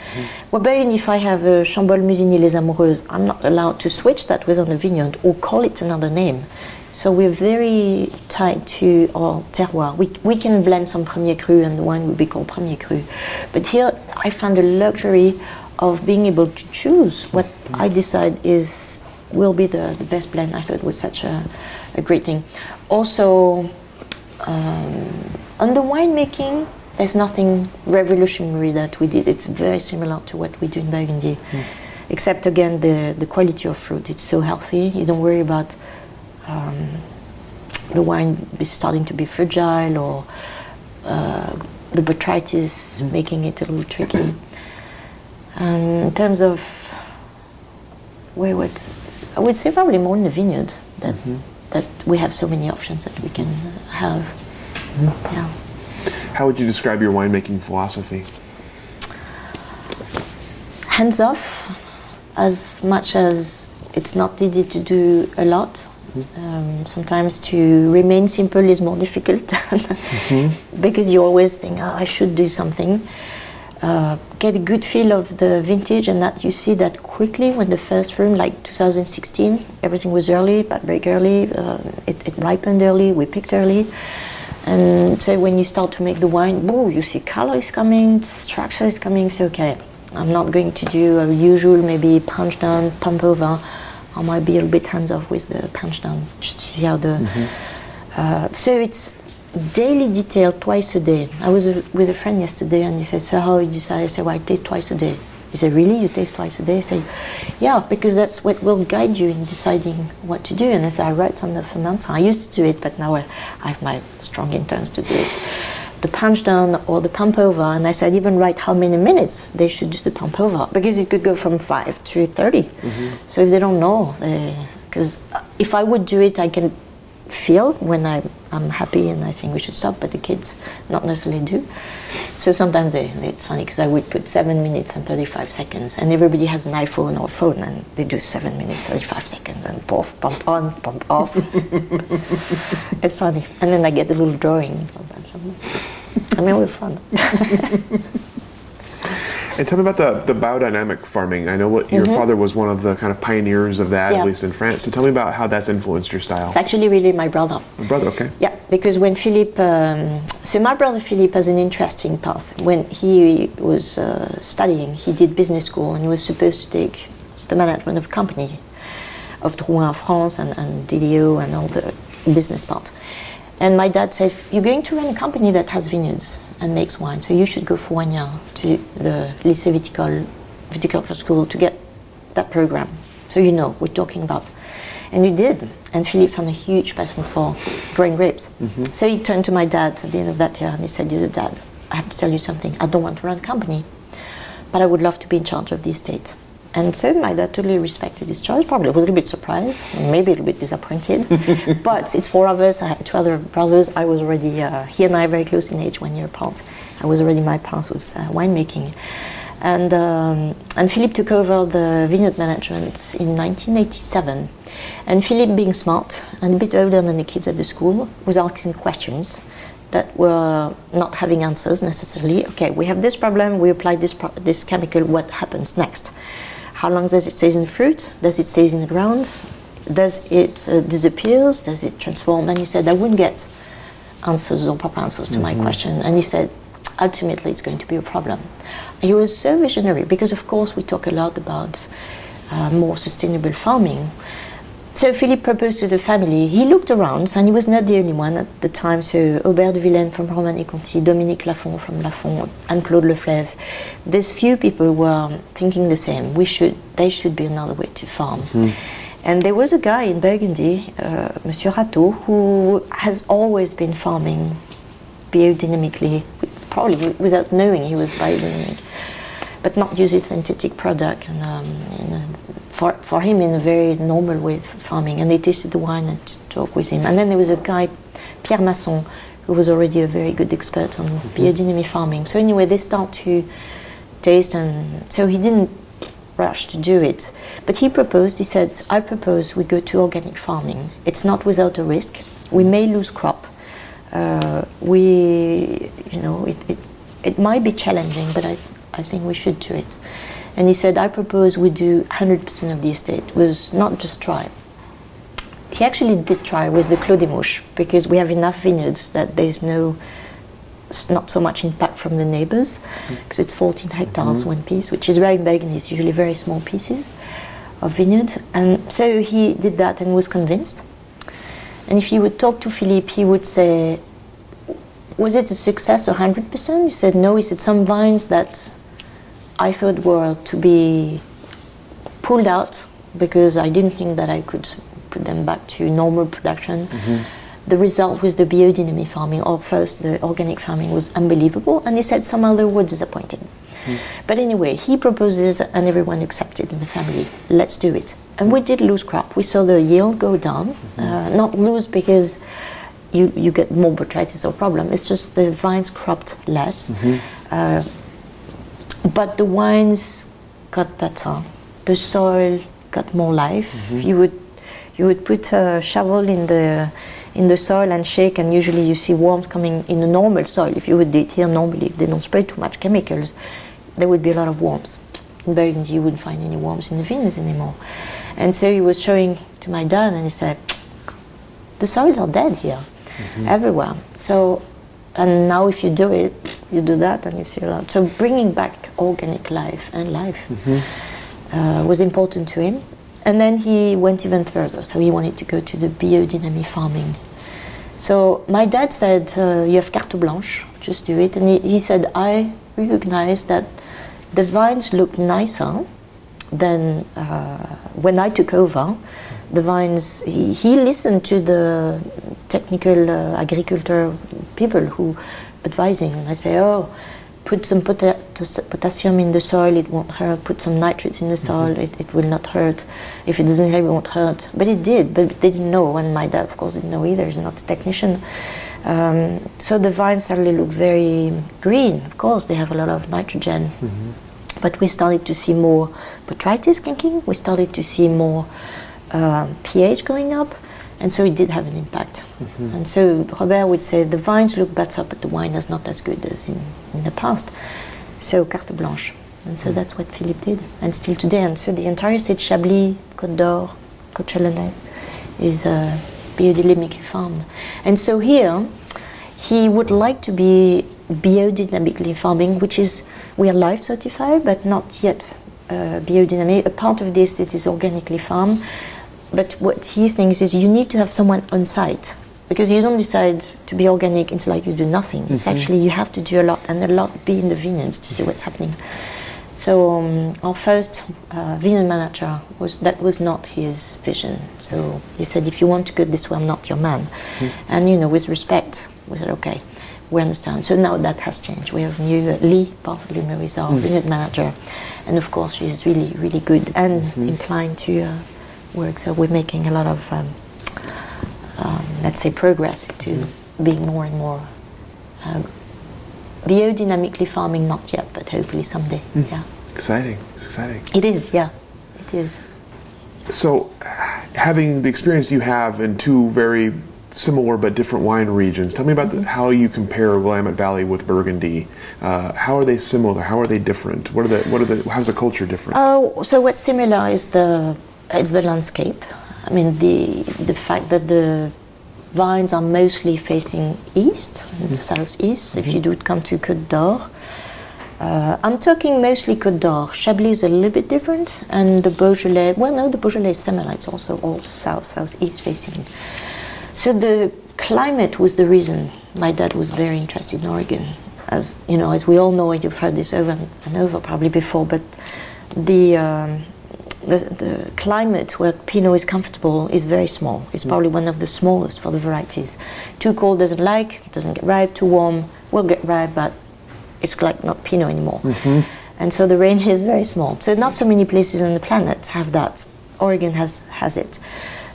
Well, Whereas if I have a Chambolle-Musigny Les Amoureuses, I'm not allowed to switch that within the vineyard or call it another name. So we're very tied to our terroir. We, we can blend some Premier Cru and the wine will be called Premier Cru. But here I found the luxury of being able to choose what I decide is will be the, the best blend. I thought was such a, a great thing. Also, um, on the winemaking, there's nothing revolutionary that we did. It's very similar to what we do in Burgundy, except again the, the quality of fruit. It's so healthy. You don't worry about um, the wine is starting to be fragile or uh, the botrytis making it a little tricky. Um, in terms of where would I would say probably more in the vineyard that that we have so many options that we can have. Yeah. How would you describe your winemaking philosophy? hands off as much as it's not needed to do a lot. Um, sometimes to remain simple is more difficult *laughs* because you always think, oh, I should do something. Uh, get a good feel of the vintage, and that you see that quickly when the first room, like 2016, everything was early, but very early. Uh, it, it ripened early, we picked early. And so when you start to make the wine, whoa, you see color is coming, structure is coming. So okay, I'm not going to do a usual maybe punch down, pump over. I might be a little bit hands off with the punch down, just to see how the. Uh, so it's daily detail twice a day. I was a, with a friend yesterday and he said, So how you decide? I said, Well, I taste twice a day. He said, Really? You taste twice a day? I said, Yeah, because that's what will guide you in deciding what to do. And I said, I write on the fermenter. I used to do it, but now I I have my strong interns to do it. The punch down or the pump over, and I said, even write how many minutes they should do the pump over because it could go from 5 to 30. Mm-hmm. So if they don't know, uh, because uh, if I would do it, I can feel when I, I'm happy and I think we should stop, but the kids not necessarily do. So sometimes they, it's funny because I would put 7 minutes and 35 seconds, and everybody has an iPhone or phone, and they do 7 minutes, 35 seconds, and pump, pump on, pump off. *laughs* it's funny. And then I get a little drawing sometimes. I mean, we're fun. *laughs* And tell me about the, the biodynamic farming. I know what your father was one of the kind of pioneers of that, Mm-hmm. Yeah. at least in France. So tell me about how that's influenced your style. It's actually really my brother. Your brother, okay. Yeah, because when Philippe, um, so my brother Philippe has an interesting path. When he was uh, studying, he did business school and he was supposed to take the management of company of Drouhin France and, and and all the business part. And my dad said, You're going to run a company that has vineyards and makes wine, so you should go for one year to the Lycée Viticole, Viticulture School to get that program. So you know, we're talking about. And he did. And Philippe found a huge passion for growing grapes. Mm-hmm. So he turned to my dad at the end of that year and he said, You know, Dad, I have to tell you something. I don't want to run a company, but I would love to be in charge of the estate. And so my dad totally respected his choice. Probably was a little bit surprised, and maybe a little bit disappointed. *laughs* but it's four of us. I had two other brothers. I was already uh, he and I very close in age, one year apart. I was already my path was uh, winemaking, and um, and Philippe took over the vineyard management in 1987. And Philippe, being smart and a bit older than the kids at the school, was asking questions that were not having answers necessarily. Okay, we have this problem. We apply this pro- this chemical. What happens next? How long does it stay in the fruit? Does it stay in the ground? Does it uh, disappears? Does it transform? And he said, I wouldn't get answers or proper answers to my question. And he said, ultimately, it's going to be a problem. He was so visionary because, of course, we talk a lot about uh, more sustainable farming. So Philippe proposed to the family. He looked around, and he was not the only one at the time. So Aubert de Villaine from Romanée Conti, Dominique Lafon from Lafon, and Claude Leflaive. These few people were thinking the same. We should, there should be another way to farm. And there was a guy in Burgundy, uh, Monsieur Rateau, who has always been farming biodynamically, probably without knowing he was biodynamic, but not using synthetic product. And um, in a, for, for him, in a very normal way of farming. And they tasted the wine and talked with him. And then there was a guy, Pierre Masson, who was already a very good expert on biodynamic farming. So anyway, they start to taste, and so he didn't rush to do it. But he proposed, he said, I propose we go to organic farming. It's not without a risk. We may lose crop. Uh, we, you know, it, it, it might be challenging, but I, I think we should do it. And he said, I propose we do 100% of the estate. It was not just try. He actually did try with the Clos des Mouches because we have enough vineyards that there's no not so much impact from the neighbors mm-hmm. because it's 14 hectares mm-hmm. one piece, which is rare in Burgundy. It's usually very small pieces of vineyard. And so he did that and was convinced. And if you would talk to Philippe, he would say, Was it a success 100%? He said, No. He said, Some vines that I thought were to be pulled out because I didn't think that I could put them back to normal production. The result with the biodynamic farming, or first the organic farming, was unbelievable. And he said some other were disappointing. But anyway, he proposes and everyone accepted in the family. Let's do it. And we did lose crop. We saw the yield go down. Uh, not lose because you, you get more botrytis or problem. It's just the vines cropped less. Uh, but the wines got better. The soil got more life. Mm-hmm. You would you would put a shovel in the in the soil and shake, and usually you see worms coming in the normal soil. If you would do it here normally, if they don't spray too much chemicals, there would be a lot of worms. In Burgundy, you wouldn't find any worms in the vineyards anymore. And so he was showing to my dad, and he said, "The soils are dead here, mm-hmm. everywhere." So, and now if you do it, you do that, and you see a lot. So bringing back organic life and life uh, was important to him. And then he went even further. So he wanted to go to the biodynamic farming. So my dad said, uh, "You have carte blanche, just do it." And he, he said, "I recognize that the vines look nicer than uh, when I took over. The vines. He, he listened to the technical uh, agriculture people who advising, and I say, "Oh." Put some pota- potassium in the soil, it won't hurt. Put some nitrates in the soil, it, it will not hurt. If it doesn't help, it won't hurt. But it did, but they didn't know. And my dad, of course, didn't know either. He's not a technician. Um, so the vines suddenly look very green. Of course, they have a lot of nitrogen. But we started to see more botrytis kinking. We started to see more um, pH going up. And so it did have an impact. And so Robert would say the vines look better, but the wine is not as good as in, in the past. So carte blanche. And so that's what Philippe did, and still today. And so the entire state, Chablis, Côte d'Or, Côte Chalonnaise, is uh, biodynamically farmed. And so here, he would like to be biodynamically farming, which is we are life certified, but not yet uh, biodynamic. A part of this estate is organically farmed, but what he thinks is you need to have someone on site because you don't decide to be organic it's like you do nothing. It's actually you have to do a lot and a lot be in the vineyards to see what's happening. So um, our first uh, vineyard manager was that was not his vision. So he said, if you want to go this way, I'm not your man. And you know, with respect, we said, okay, we understand. So now that has changed. We have new uh, Lee Bartholomew is our vineyard manager, and of course she's really, really good and inclined to uh, work. So we're making a lot of, um, um, let's say, progress to being more and more uh, biodynamically farming. Not yet, but hopefully someday. Yeah. Exciting. It's exciting. It is, yeah, it is. So, having the experience you have in two very similar but different wine regions, tell me about the, how you compare Willamette Valley with Burgundy. Uh, how are they similar? How are they different? What are the what are the how's the culture different? Oh, so what's similar is the is the landscape. I mean the the fact that the vines are mostly facing east and southeast. If you do come to Côte d'Or. Uh, I'm talking mostly Côte d'Or. Chablis is a little bit different, and the Beaujolais. Well, no, the Beaujolais is similar. It's also all south, southeast facing. So the climate was the reason my dad was very interested in Oregon. As you know, as we all know, you've heard this over and over probably before, but the um, the, the climate where Pinot is comfortable is very small. It's mm. probably one of the smallest for the varieties. Too cold doesn't like, doesn't get ripe. Too warm will get ripe, but it's like not Pinot anymore. Mm-hmm. And so the range is very small. So not so many places on the planet have that. Oregon has has it,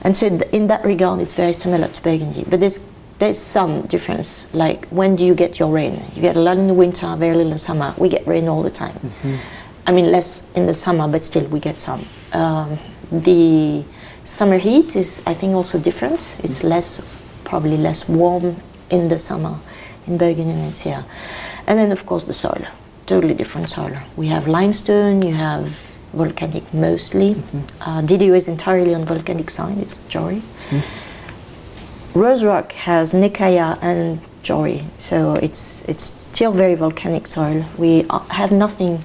and so in that regard, it's very similar to Burgundy. But there's there's some difference. Like when do you get your rain? You get a lot in the winter, very little in summer. We get rain all the time. Mm-hmm. I mean, less in the summer, but still we get some. Um, the summer heat is, I think, also different. It's less, probably less warm in the summer in Bergen and here. And then, of course, the soil. Totally different soil. We have limestone. You have volcanic mostly. Uh, DDO is entirely on volcanic side. It's Jory. Rose Rock has Nekia and Jory, so it's it's still very volcanic soil. We uh, have nothing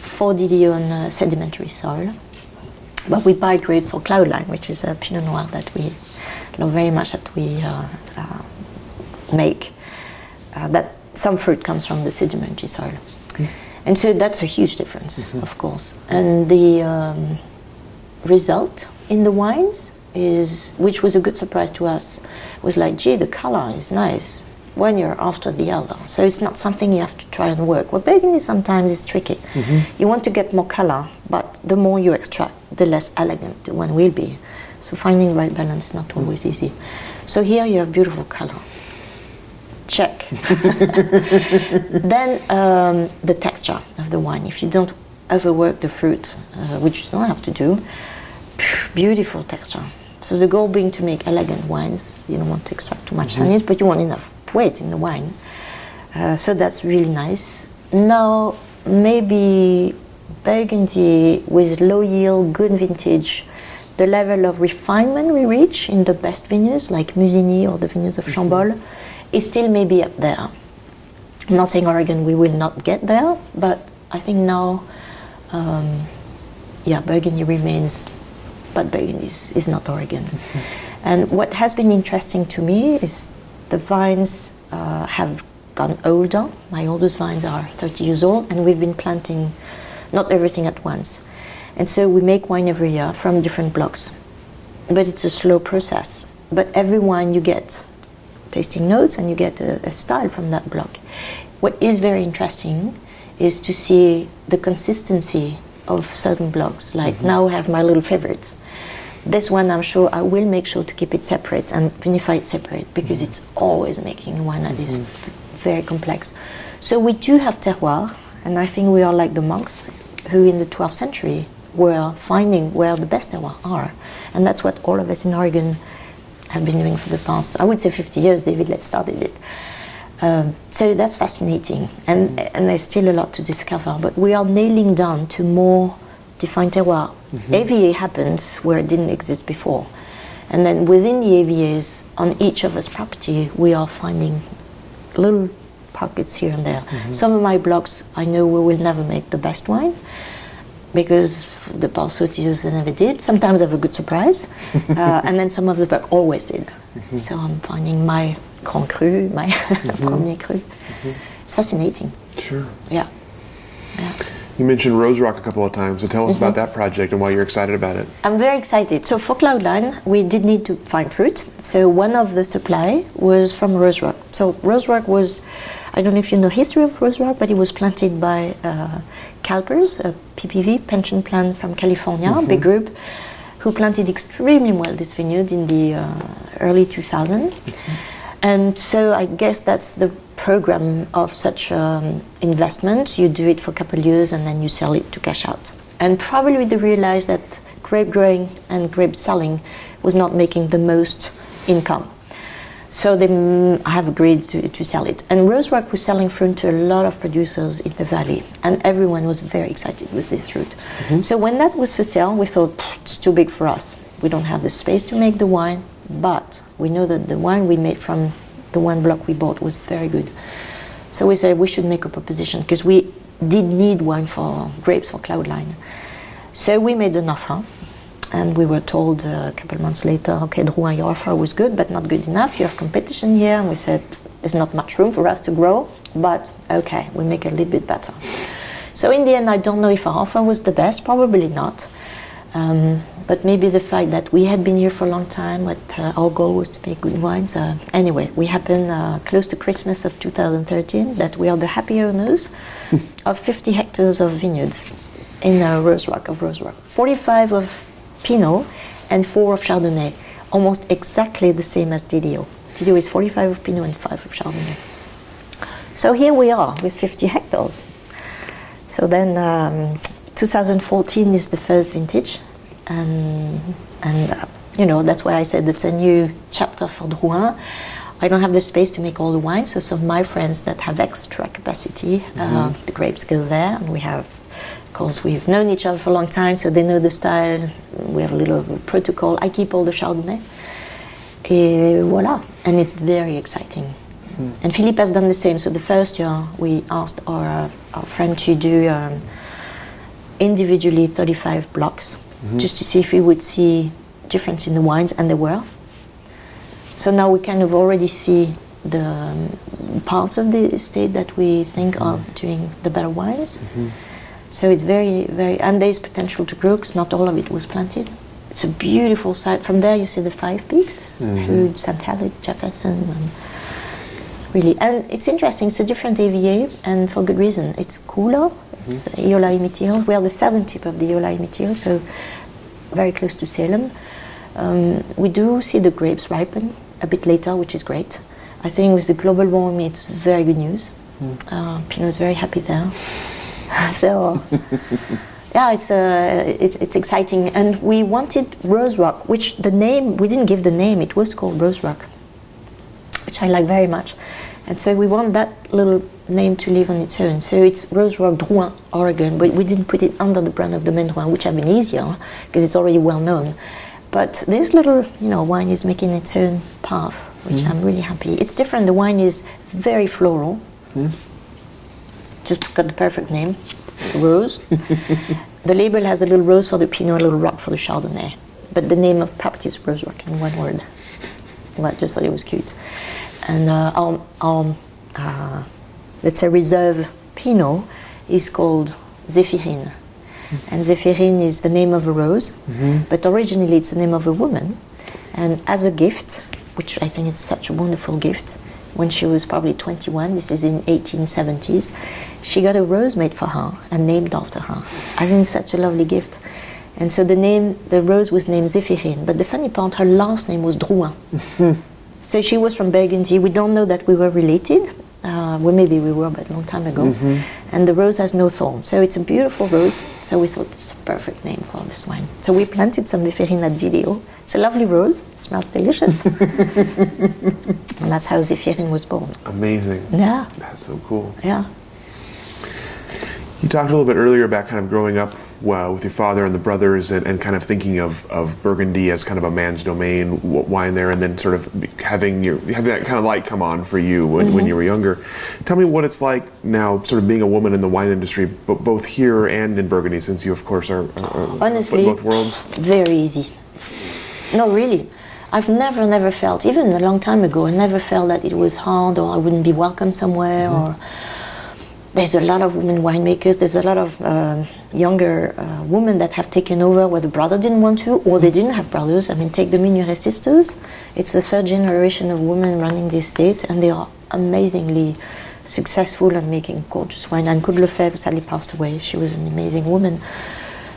for DDO on uh, sedimentary soil, but we buy great for Cloudline, which is a Pinot Noir that we love very much that we uh, uh, make. Uh, that some fruit comes from the sedimentary soil, and so that's a huge difference, of course. And the um, result in the wines is, which was a good surprise to us, was like, gee, the color is nice when you're after the elder. So it's not something you have to try and work. Well, Burgundy sometimes is tricky. You want to get more color, but the more you extract, the less elegant the one will be. So finding the right balance is not always easy. So here you have beautiful color. Check. *laughs* then um, the texture of the wine. If you don't overwork the fruit, uh, which you don't have to do, beautiful texture. So the goal being to make elegant wines. You don't want to extract too much tannins, but you want enough weight in the wine. Uh, so that's really nice. Now maybe Burgundy with low yield, good vintage. The level of refinement we reach in the best vineyards, like Musigny or the vineyards of Chambolle, is still maybe up there. I'm not saying Oregon we will not get there, but I think now, um, yeah, Burgundy remains, but Burgundy is, is not Oregon. And what has been interesting to me is the vines uh, have gone older. My oldest vines are 30 years old, and we've been planting not everything at once. And so we make wine every year from different blocks. But it's a slow process. But every wine you get tasting notes and you get a, a style from that block. What is very interesting is to see the consistency of certain blocks. Like mm-hmm. now I have my little favorites. This one I'm sure I will make sure to keep it separate and vinify it separate because mm-hmm. it's always making wine that is v- very complex. So we do have terroir, and I think we are like the monks who in the 12th century were finding where the best are. And that's what all of us in Oregon have been doing for the past, I would say 50 years, David Lett's started it. Um, so that's fascinating, and, and there's still a lot to discover, but we are nailing down to more defined terroir. AVA happens where it didn't exist before. And then within the AVAs, on each of us property, we are finding little pockets here and there. Mm-hmm. Some of my blocks, I know we will never make the best wine because the they never did. Sometimes I have a good surprise, *laughs* uh, and then some of the block always did. Mm-hmm. So I'm finding my Grand Cru, my *laughs* mm-hmm. Premier Cru. It's fascinating. Sure. Yeah. yeah. You mentioned Rose Rock a couple of times, so tell us about that project and why you're excited about it. I'm very excited. So for Cloudline, we did need to find fruit. So one of the supply was from Rose Rock. So Rose Rock was, I don't know if you know history of Rose Rock, but it was planted by uh, CalPERS, a PPV pension plan from California, a big group, who planted extremely well this vineyard in the uh, early 2000s. And so I guess that's the program of such um, investment. You do it for a couple of years and then you sell it to cash out. And probably they realized that grape growing and grape selling was not making the most income. So they mm, have agreed to, to sell it. And Rose Rock was selling fruit to a lot of producers in the valley, and everyone was very excited with this fruit. So when that was for sale, we thought it's too big for us. We don't have the space to make the wine, but we know that the wine we made from the one block we bought was very good. So we said we should make a proposition because we did need one for grapes for Cloudline. So we made an offer, and we were told uh, a couple months later, okay, Drouhin, your offer was good, but not good enough. You have competition here, and we said there's not much room for us to grow, but okay, we make it a little bit better. So in the end, I don't know if our offer was the best, probably not. Um, but maybe the fact that we had been here for a long time, but uh, our goal was to make good wines. Uh, anyway, we happen uh, close to Christmas of 2013 that we are the happy owners *laughs* of 50 hectares of vineyards in uh, Rose Rock of Rose Rock. 45 of Pinot and 4 of Chardonnay, almost exactly the same as DDO. DDO is 45 of Pinot and 5 of Chardonnay. So here we are with 50 hectares. So then um, 2014 is the first vintage, and and uh, you know that's why I said it's a new chapter for Drouhin. I don't have the space to make all the wine, so some of my friends that have extra capacity, uh, the grapes go there, and we have. Of course, we've known each other for a long time, so they know the style. We have a little protocol. I keep all the Chardonnay. Et voila. And it's very exciting. And Philippe has done the same. So the first year, we asked our, our friend to do um, individually 35 blocks, Mm-hmm. just to see if we would see difference in the wines, and there were. So now we kind of already see the um, parts of the estate that we think mm-hmm. are doing the better wines. Mm-hmm. So it's very, very, and there is potential to grow because not all of it was planted. It's a beautiful site. From there, you see the five peaks, Hood, St. Helens, Jefferson, and really. And it's interesting. It's a different AVA, and for good reason. It's cooler. It's Eola Amity Hills. We are the southern tip of the Eola Amity Hills, so very close to Salem. Um, we do see the grapes ripen a bit later, which is great. I think with the global warming, it's very good news. Uh, Pinot is very happy there. *laughs* so, *laughs* yeah, it's, uh, it's, it's exciting. And we wanted Rose Rock, which the name, we didn't give the name, it was called Rose Rock, which I like very much. And so we want that little name to live on its own. So it's Rose Rock Drouhin, Oregon, but we didn't put it under the brand of Domaine Drouhin, which have been easier because it's already well known. But this little, you know, wine is making its own path, which mm-hmm. I'm really happy. It's different. The wine is very floral. Mm-hmm. Just got the perfect name, Rose. *laughs* the label has a little rose for the Pinot, a little rock for the Chardonnay. But the name of property is Rose Rock in one word. But I just thought it was cute. And uh, our, our uh, let's say reserve Pinot is called Zephyrine. And Zephyrine is the name of a rose, but originally it's the name of a woman. And as a gift, which I think it's such a wonderful gift, when she was probably 21, this is in 1870s, she got a rose made for her and named after her. I think it's such a lovely gift. And so the name, the rose was named Zephyrine, but the funny part, her last name was Drouhin. *laughs* so she was from Burgundy. We don't know that we were related. Uh, well, maybe we were, but a long time ago. And the rose has no thorn. So it's a beautiful rose. So we thought it's a perfect name for this wine. So we planted some Zephyrine at DDO. It's a lovely rose. It smells delicious. *laughs* and that's how Zephyrine was born. Amazing. Yeah, That's so cool. yeah. You talked a little bit earlier about kind of growing up well, with your father and the brothers and, and kind of thinking of, of Burgundy as kind of a man's domain, wine there, and then sort of having your having that kind of light come on for you when, when mm-hmm. you were younger. Tell me what it's like now, sort of being a woman in the wine industry, but both here and in Burgundy, since you, of course, are, are, are Honestly, both worlds. very easy. No, really. I've never, never felt, even a long time ago, I never felt that it was hard or I wouldn't be welcome somewhere mm-hmm. or there's a lot of women winemakers. There's a lot of uh, younger uh, women that have taken over where the brother didn't want to, or they didn't have brothers. I mean, take the Mugneret sisters. It's the third generation of women running the estate, and they are amazingly successful and making gorgeous wine. And Claude Leflaive sadly passed away. She was an amazing woman.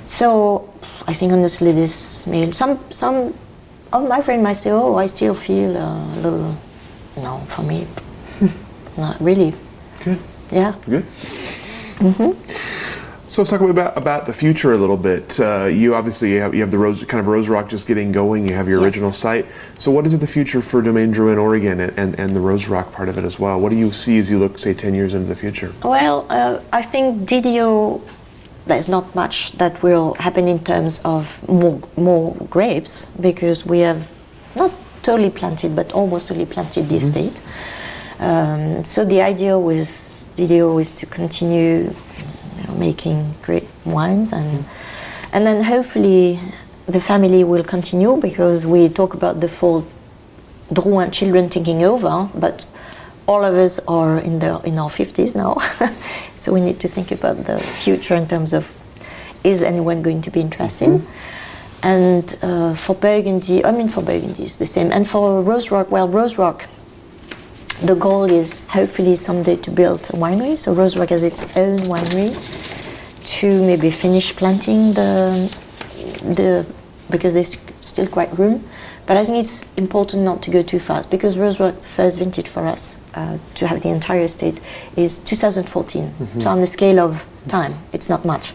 So I think honestly, this meal. Some some of my friends might say, "Oh, I still feel a little." No, for me, *laughs* not really. Good. Yeah. Good. So let's talk about about the future a little bit. Uh, you obviously have, you have the rose kind of Rose Rock just getting going. You have your Yes. original site. So what is the future for Domaine Drouhin Oregon and, and, and the Rose Rock part of it as well? What do you see as you look, say, ten years into the future? Well, uh, I think DDO, there's not much that will happen in terms of more, more grapes because we have not totally planted, but almost totally planted the estate. Um, so the idea with DDO is to continue you know, making great wines and and then hopefully the family will continue because we talk about the four Drouhin children taking over, but all of us are in the in our fifties now, *laughs* so we need to think about the future in terms of is anyone going to be interested. And uh, for Burgundy, I mean for Burgundy is the same, and for Rose Rock, well, Rose Rock, the goal is hopefully someday to build a winery. So Rose Rock has its own winery to maybe finish planting the the because there's still quite room. But I think it's important not to go too fast because Rose Rock, the first vintage for us uh, to have the entire estate is 2014. So on the scale of time, it's not much.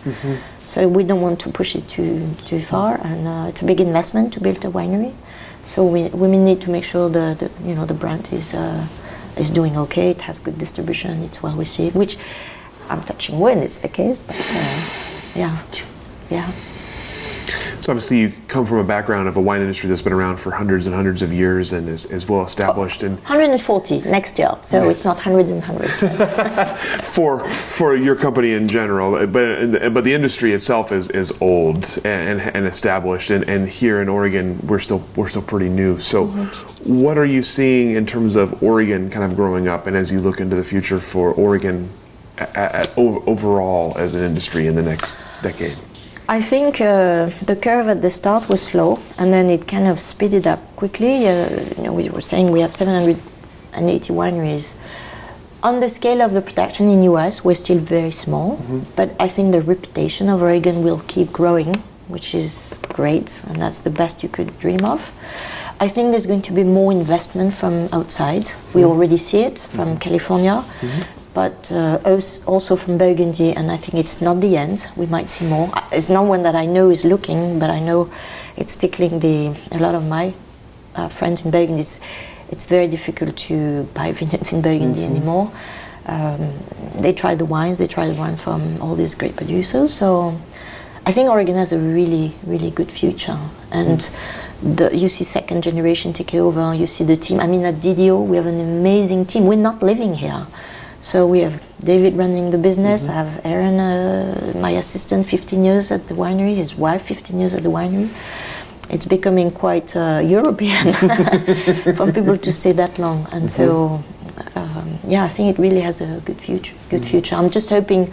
So we don't want to push it too too far, and uh, it's a big investment to build a winery. So we we need to make sure the, the you know the brand is uh, is doing okay. It has good distribution. It's well received, which I'm touching wood. It's the case, but uh, yeah, yeah. So obviously you come from a background of a wine industry that's been around for hundreds and hundreds of years and is, is well established. And 140 next year, so Nice. it's not hundreds and hundreds. *laughs* for for your company in general, but but the industry itself is, is old and, and established, and, and here in Oregon we're still we're still pretty new. So, mm-hmm. what are you seeing in terms of Oregon kind of growing up, and as you look into the future for Oregon a- a- a- o- overall as an industry in the next decade? I think uh, the curve at the start was slow, and then it kind of speeded up quickly. Uh, you know, we were saying we have 780 wineries. On the scale of the production in US, we're still very small, but I think the reputation of Oregon will keep growing, which is great, and that's the best you could dream of. I think there's going to be more investment from outside. We already see it from California, but uh, also from Burgundy, and I think it's not the end. We might see more. It's no one that I know is looking, but I know it's tickling the a lot of my uh, friends in Burgundy. It's, it's very difficult to buy *laughs* vineyards in Burgundy anymore. Um, they try the wines, they try the wine from all these great producers. So I think Oregon has a really, really good future. And the, you see second generation take over, you see the team. I mean, at DDO, we have an amazing team. We're not living here. So we have David running the business. I have Aaron, uh, my assistant, 15 years at the winery. His wife, 15 years at the winery. It's becoming quite uh, European *laughs* for people to stay that long, and so um, yeah, I think it really has a good future. Good future. I'm just hoping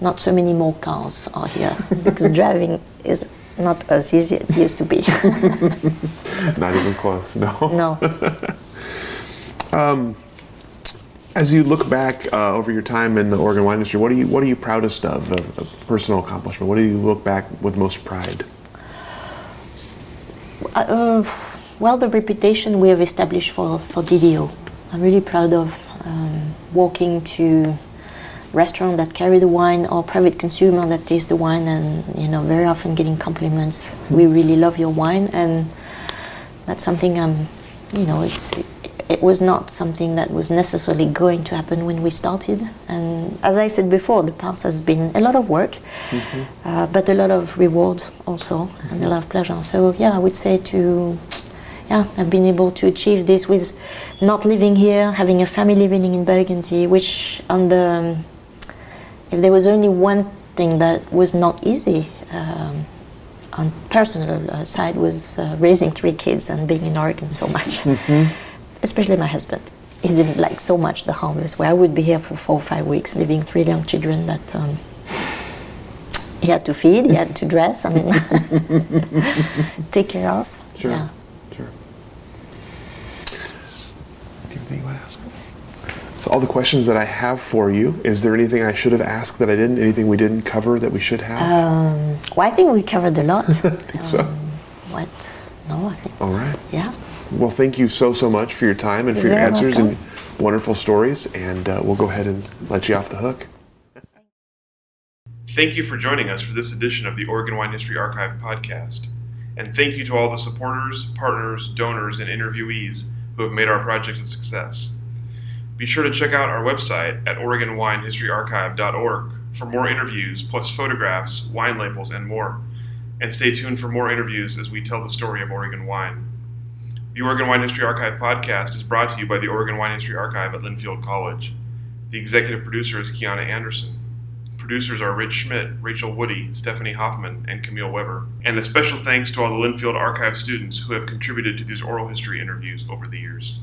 not so many more cars are here because *laughs* driving is not as easy as it used to be. *laughs* Not even close. No. no. As you look back uh, over your time in the Oregon wine industry, what are you what are you proudest of, of personal accomplishment? What do you look back with most pride? Uh, well, the reputation we have established for, for DDO. I'm really proud of um, walking to restaurant that carry the wine or private consumer that taste the wine and you know very often getting compliments. We really love your wine and that's something I'm you know it's it, it was not something that was necessarily going to happen when we started. And as I said before the past has been a lot of work uh, but a lot of reward also and a lot of pleasure. So yeah I would say to yeah, I've been able to achieve this with not living here, having a family living in Burgundy, which on the if there was only one thing that was not easy um, on personal uh, side was uh, raising three kids and being in Oregon so much, especially my husband. he didn't like so much the harvest, where I would be here for four or five weeks, leaving three young children that um, he had to feed, he had to dress, I mean, *laughs* take care of. Sure. Yeah. Sure. Do you have anything you want to ask? So, all the questions that I have for you, is there anything I should have asked that I didn't? Anything we didn't cover that we should have? Um, well, I think we covered a lot. *laughs* I think so. what? No, I think. All right. Yeah. Well, thank you so, so much for your time and for You're your answers welcome. and wonderful stories. And uh, we'll go ahead and let you off the hook. Thank you for joining us for this edition of the Oregon Wine History Archive podcast. And thank you to all the supporters, partners, donors, and interviewees who have made our project a success. Be sure to check out our website at OregonWineHistoryArchive.org for more interviews, plus photographs, wine labels, and more. And stay tuned for more interviews as we tell the story of Oregon wine. The Oregon Wine History Archive podcast is brought to you by the Oregon Wine History Archive at Linfield College. The executive producer is Kiana Anderson. Producers are Rich Schmidt, Rachel Woody, Stephanie Hoffman, and Camille Weber. And a special thanks to all the Linfield Archive students who have contributed to these oral history interviews over the years.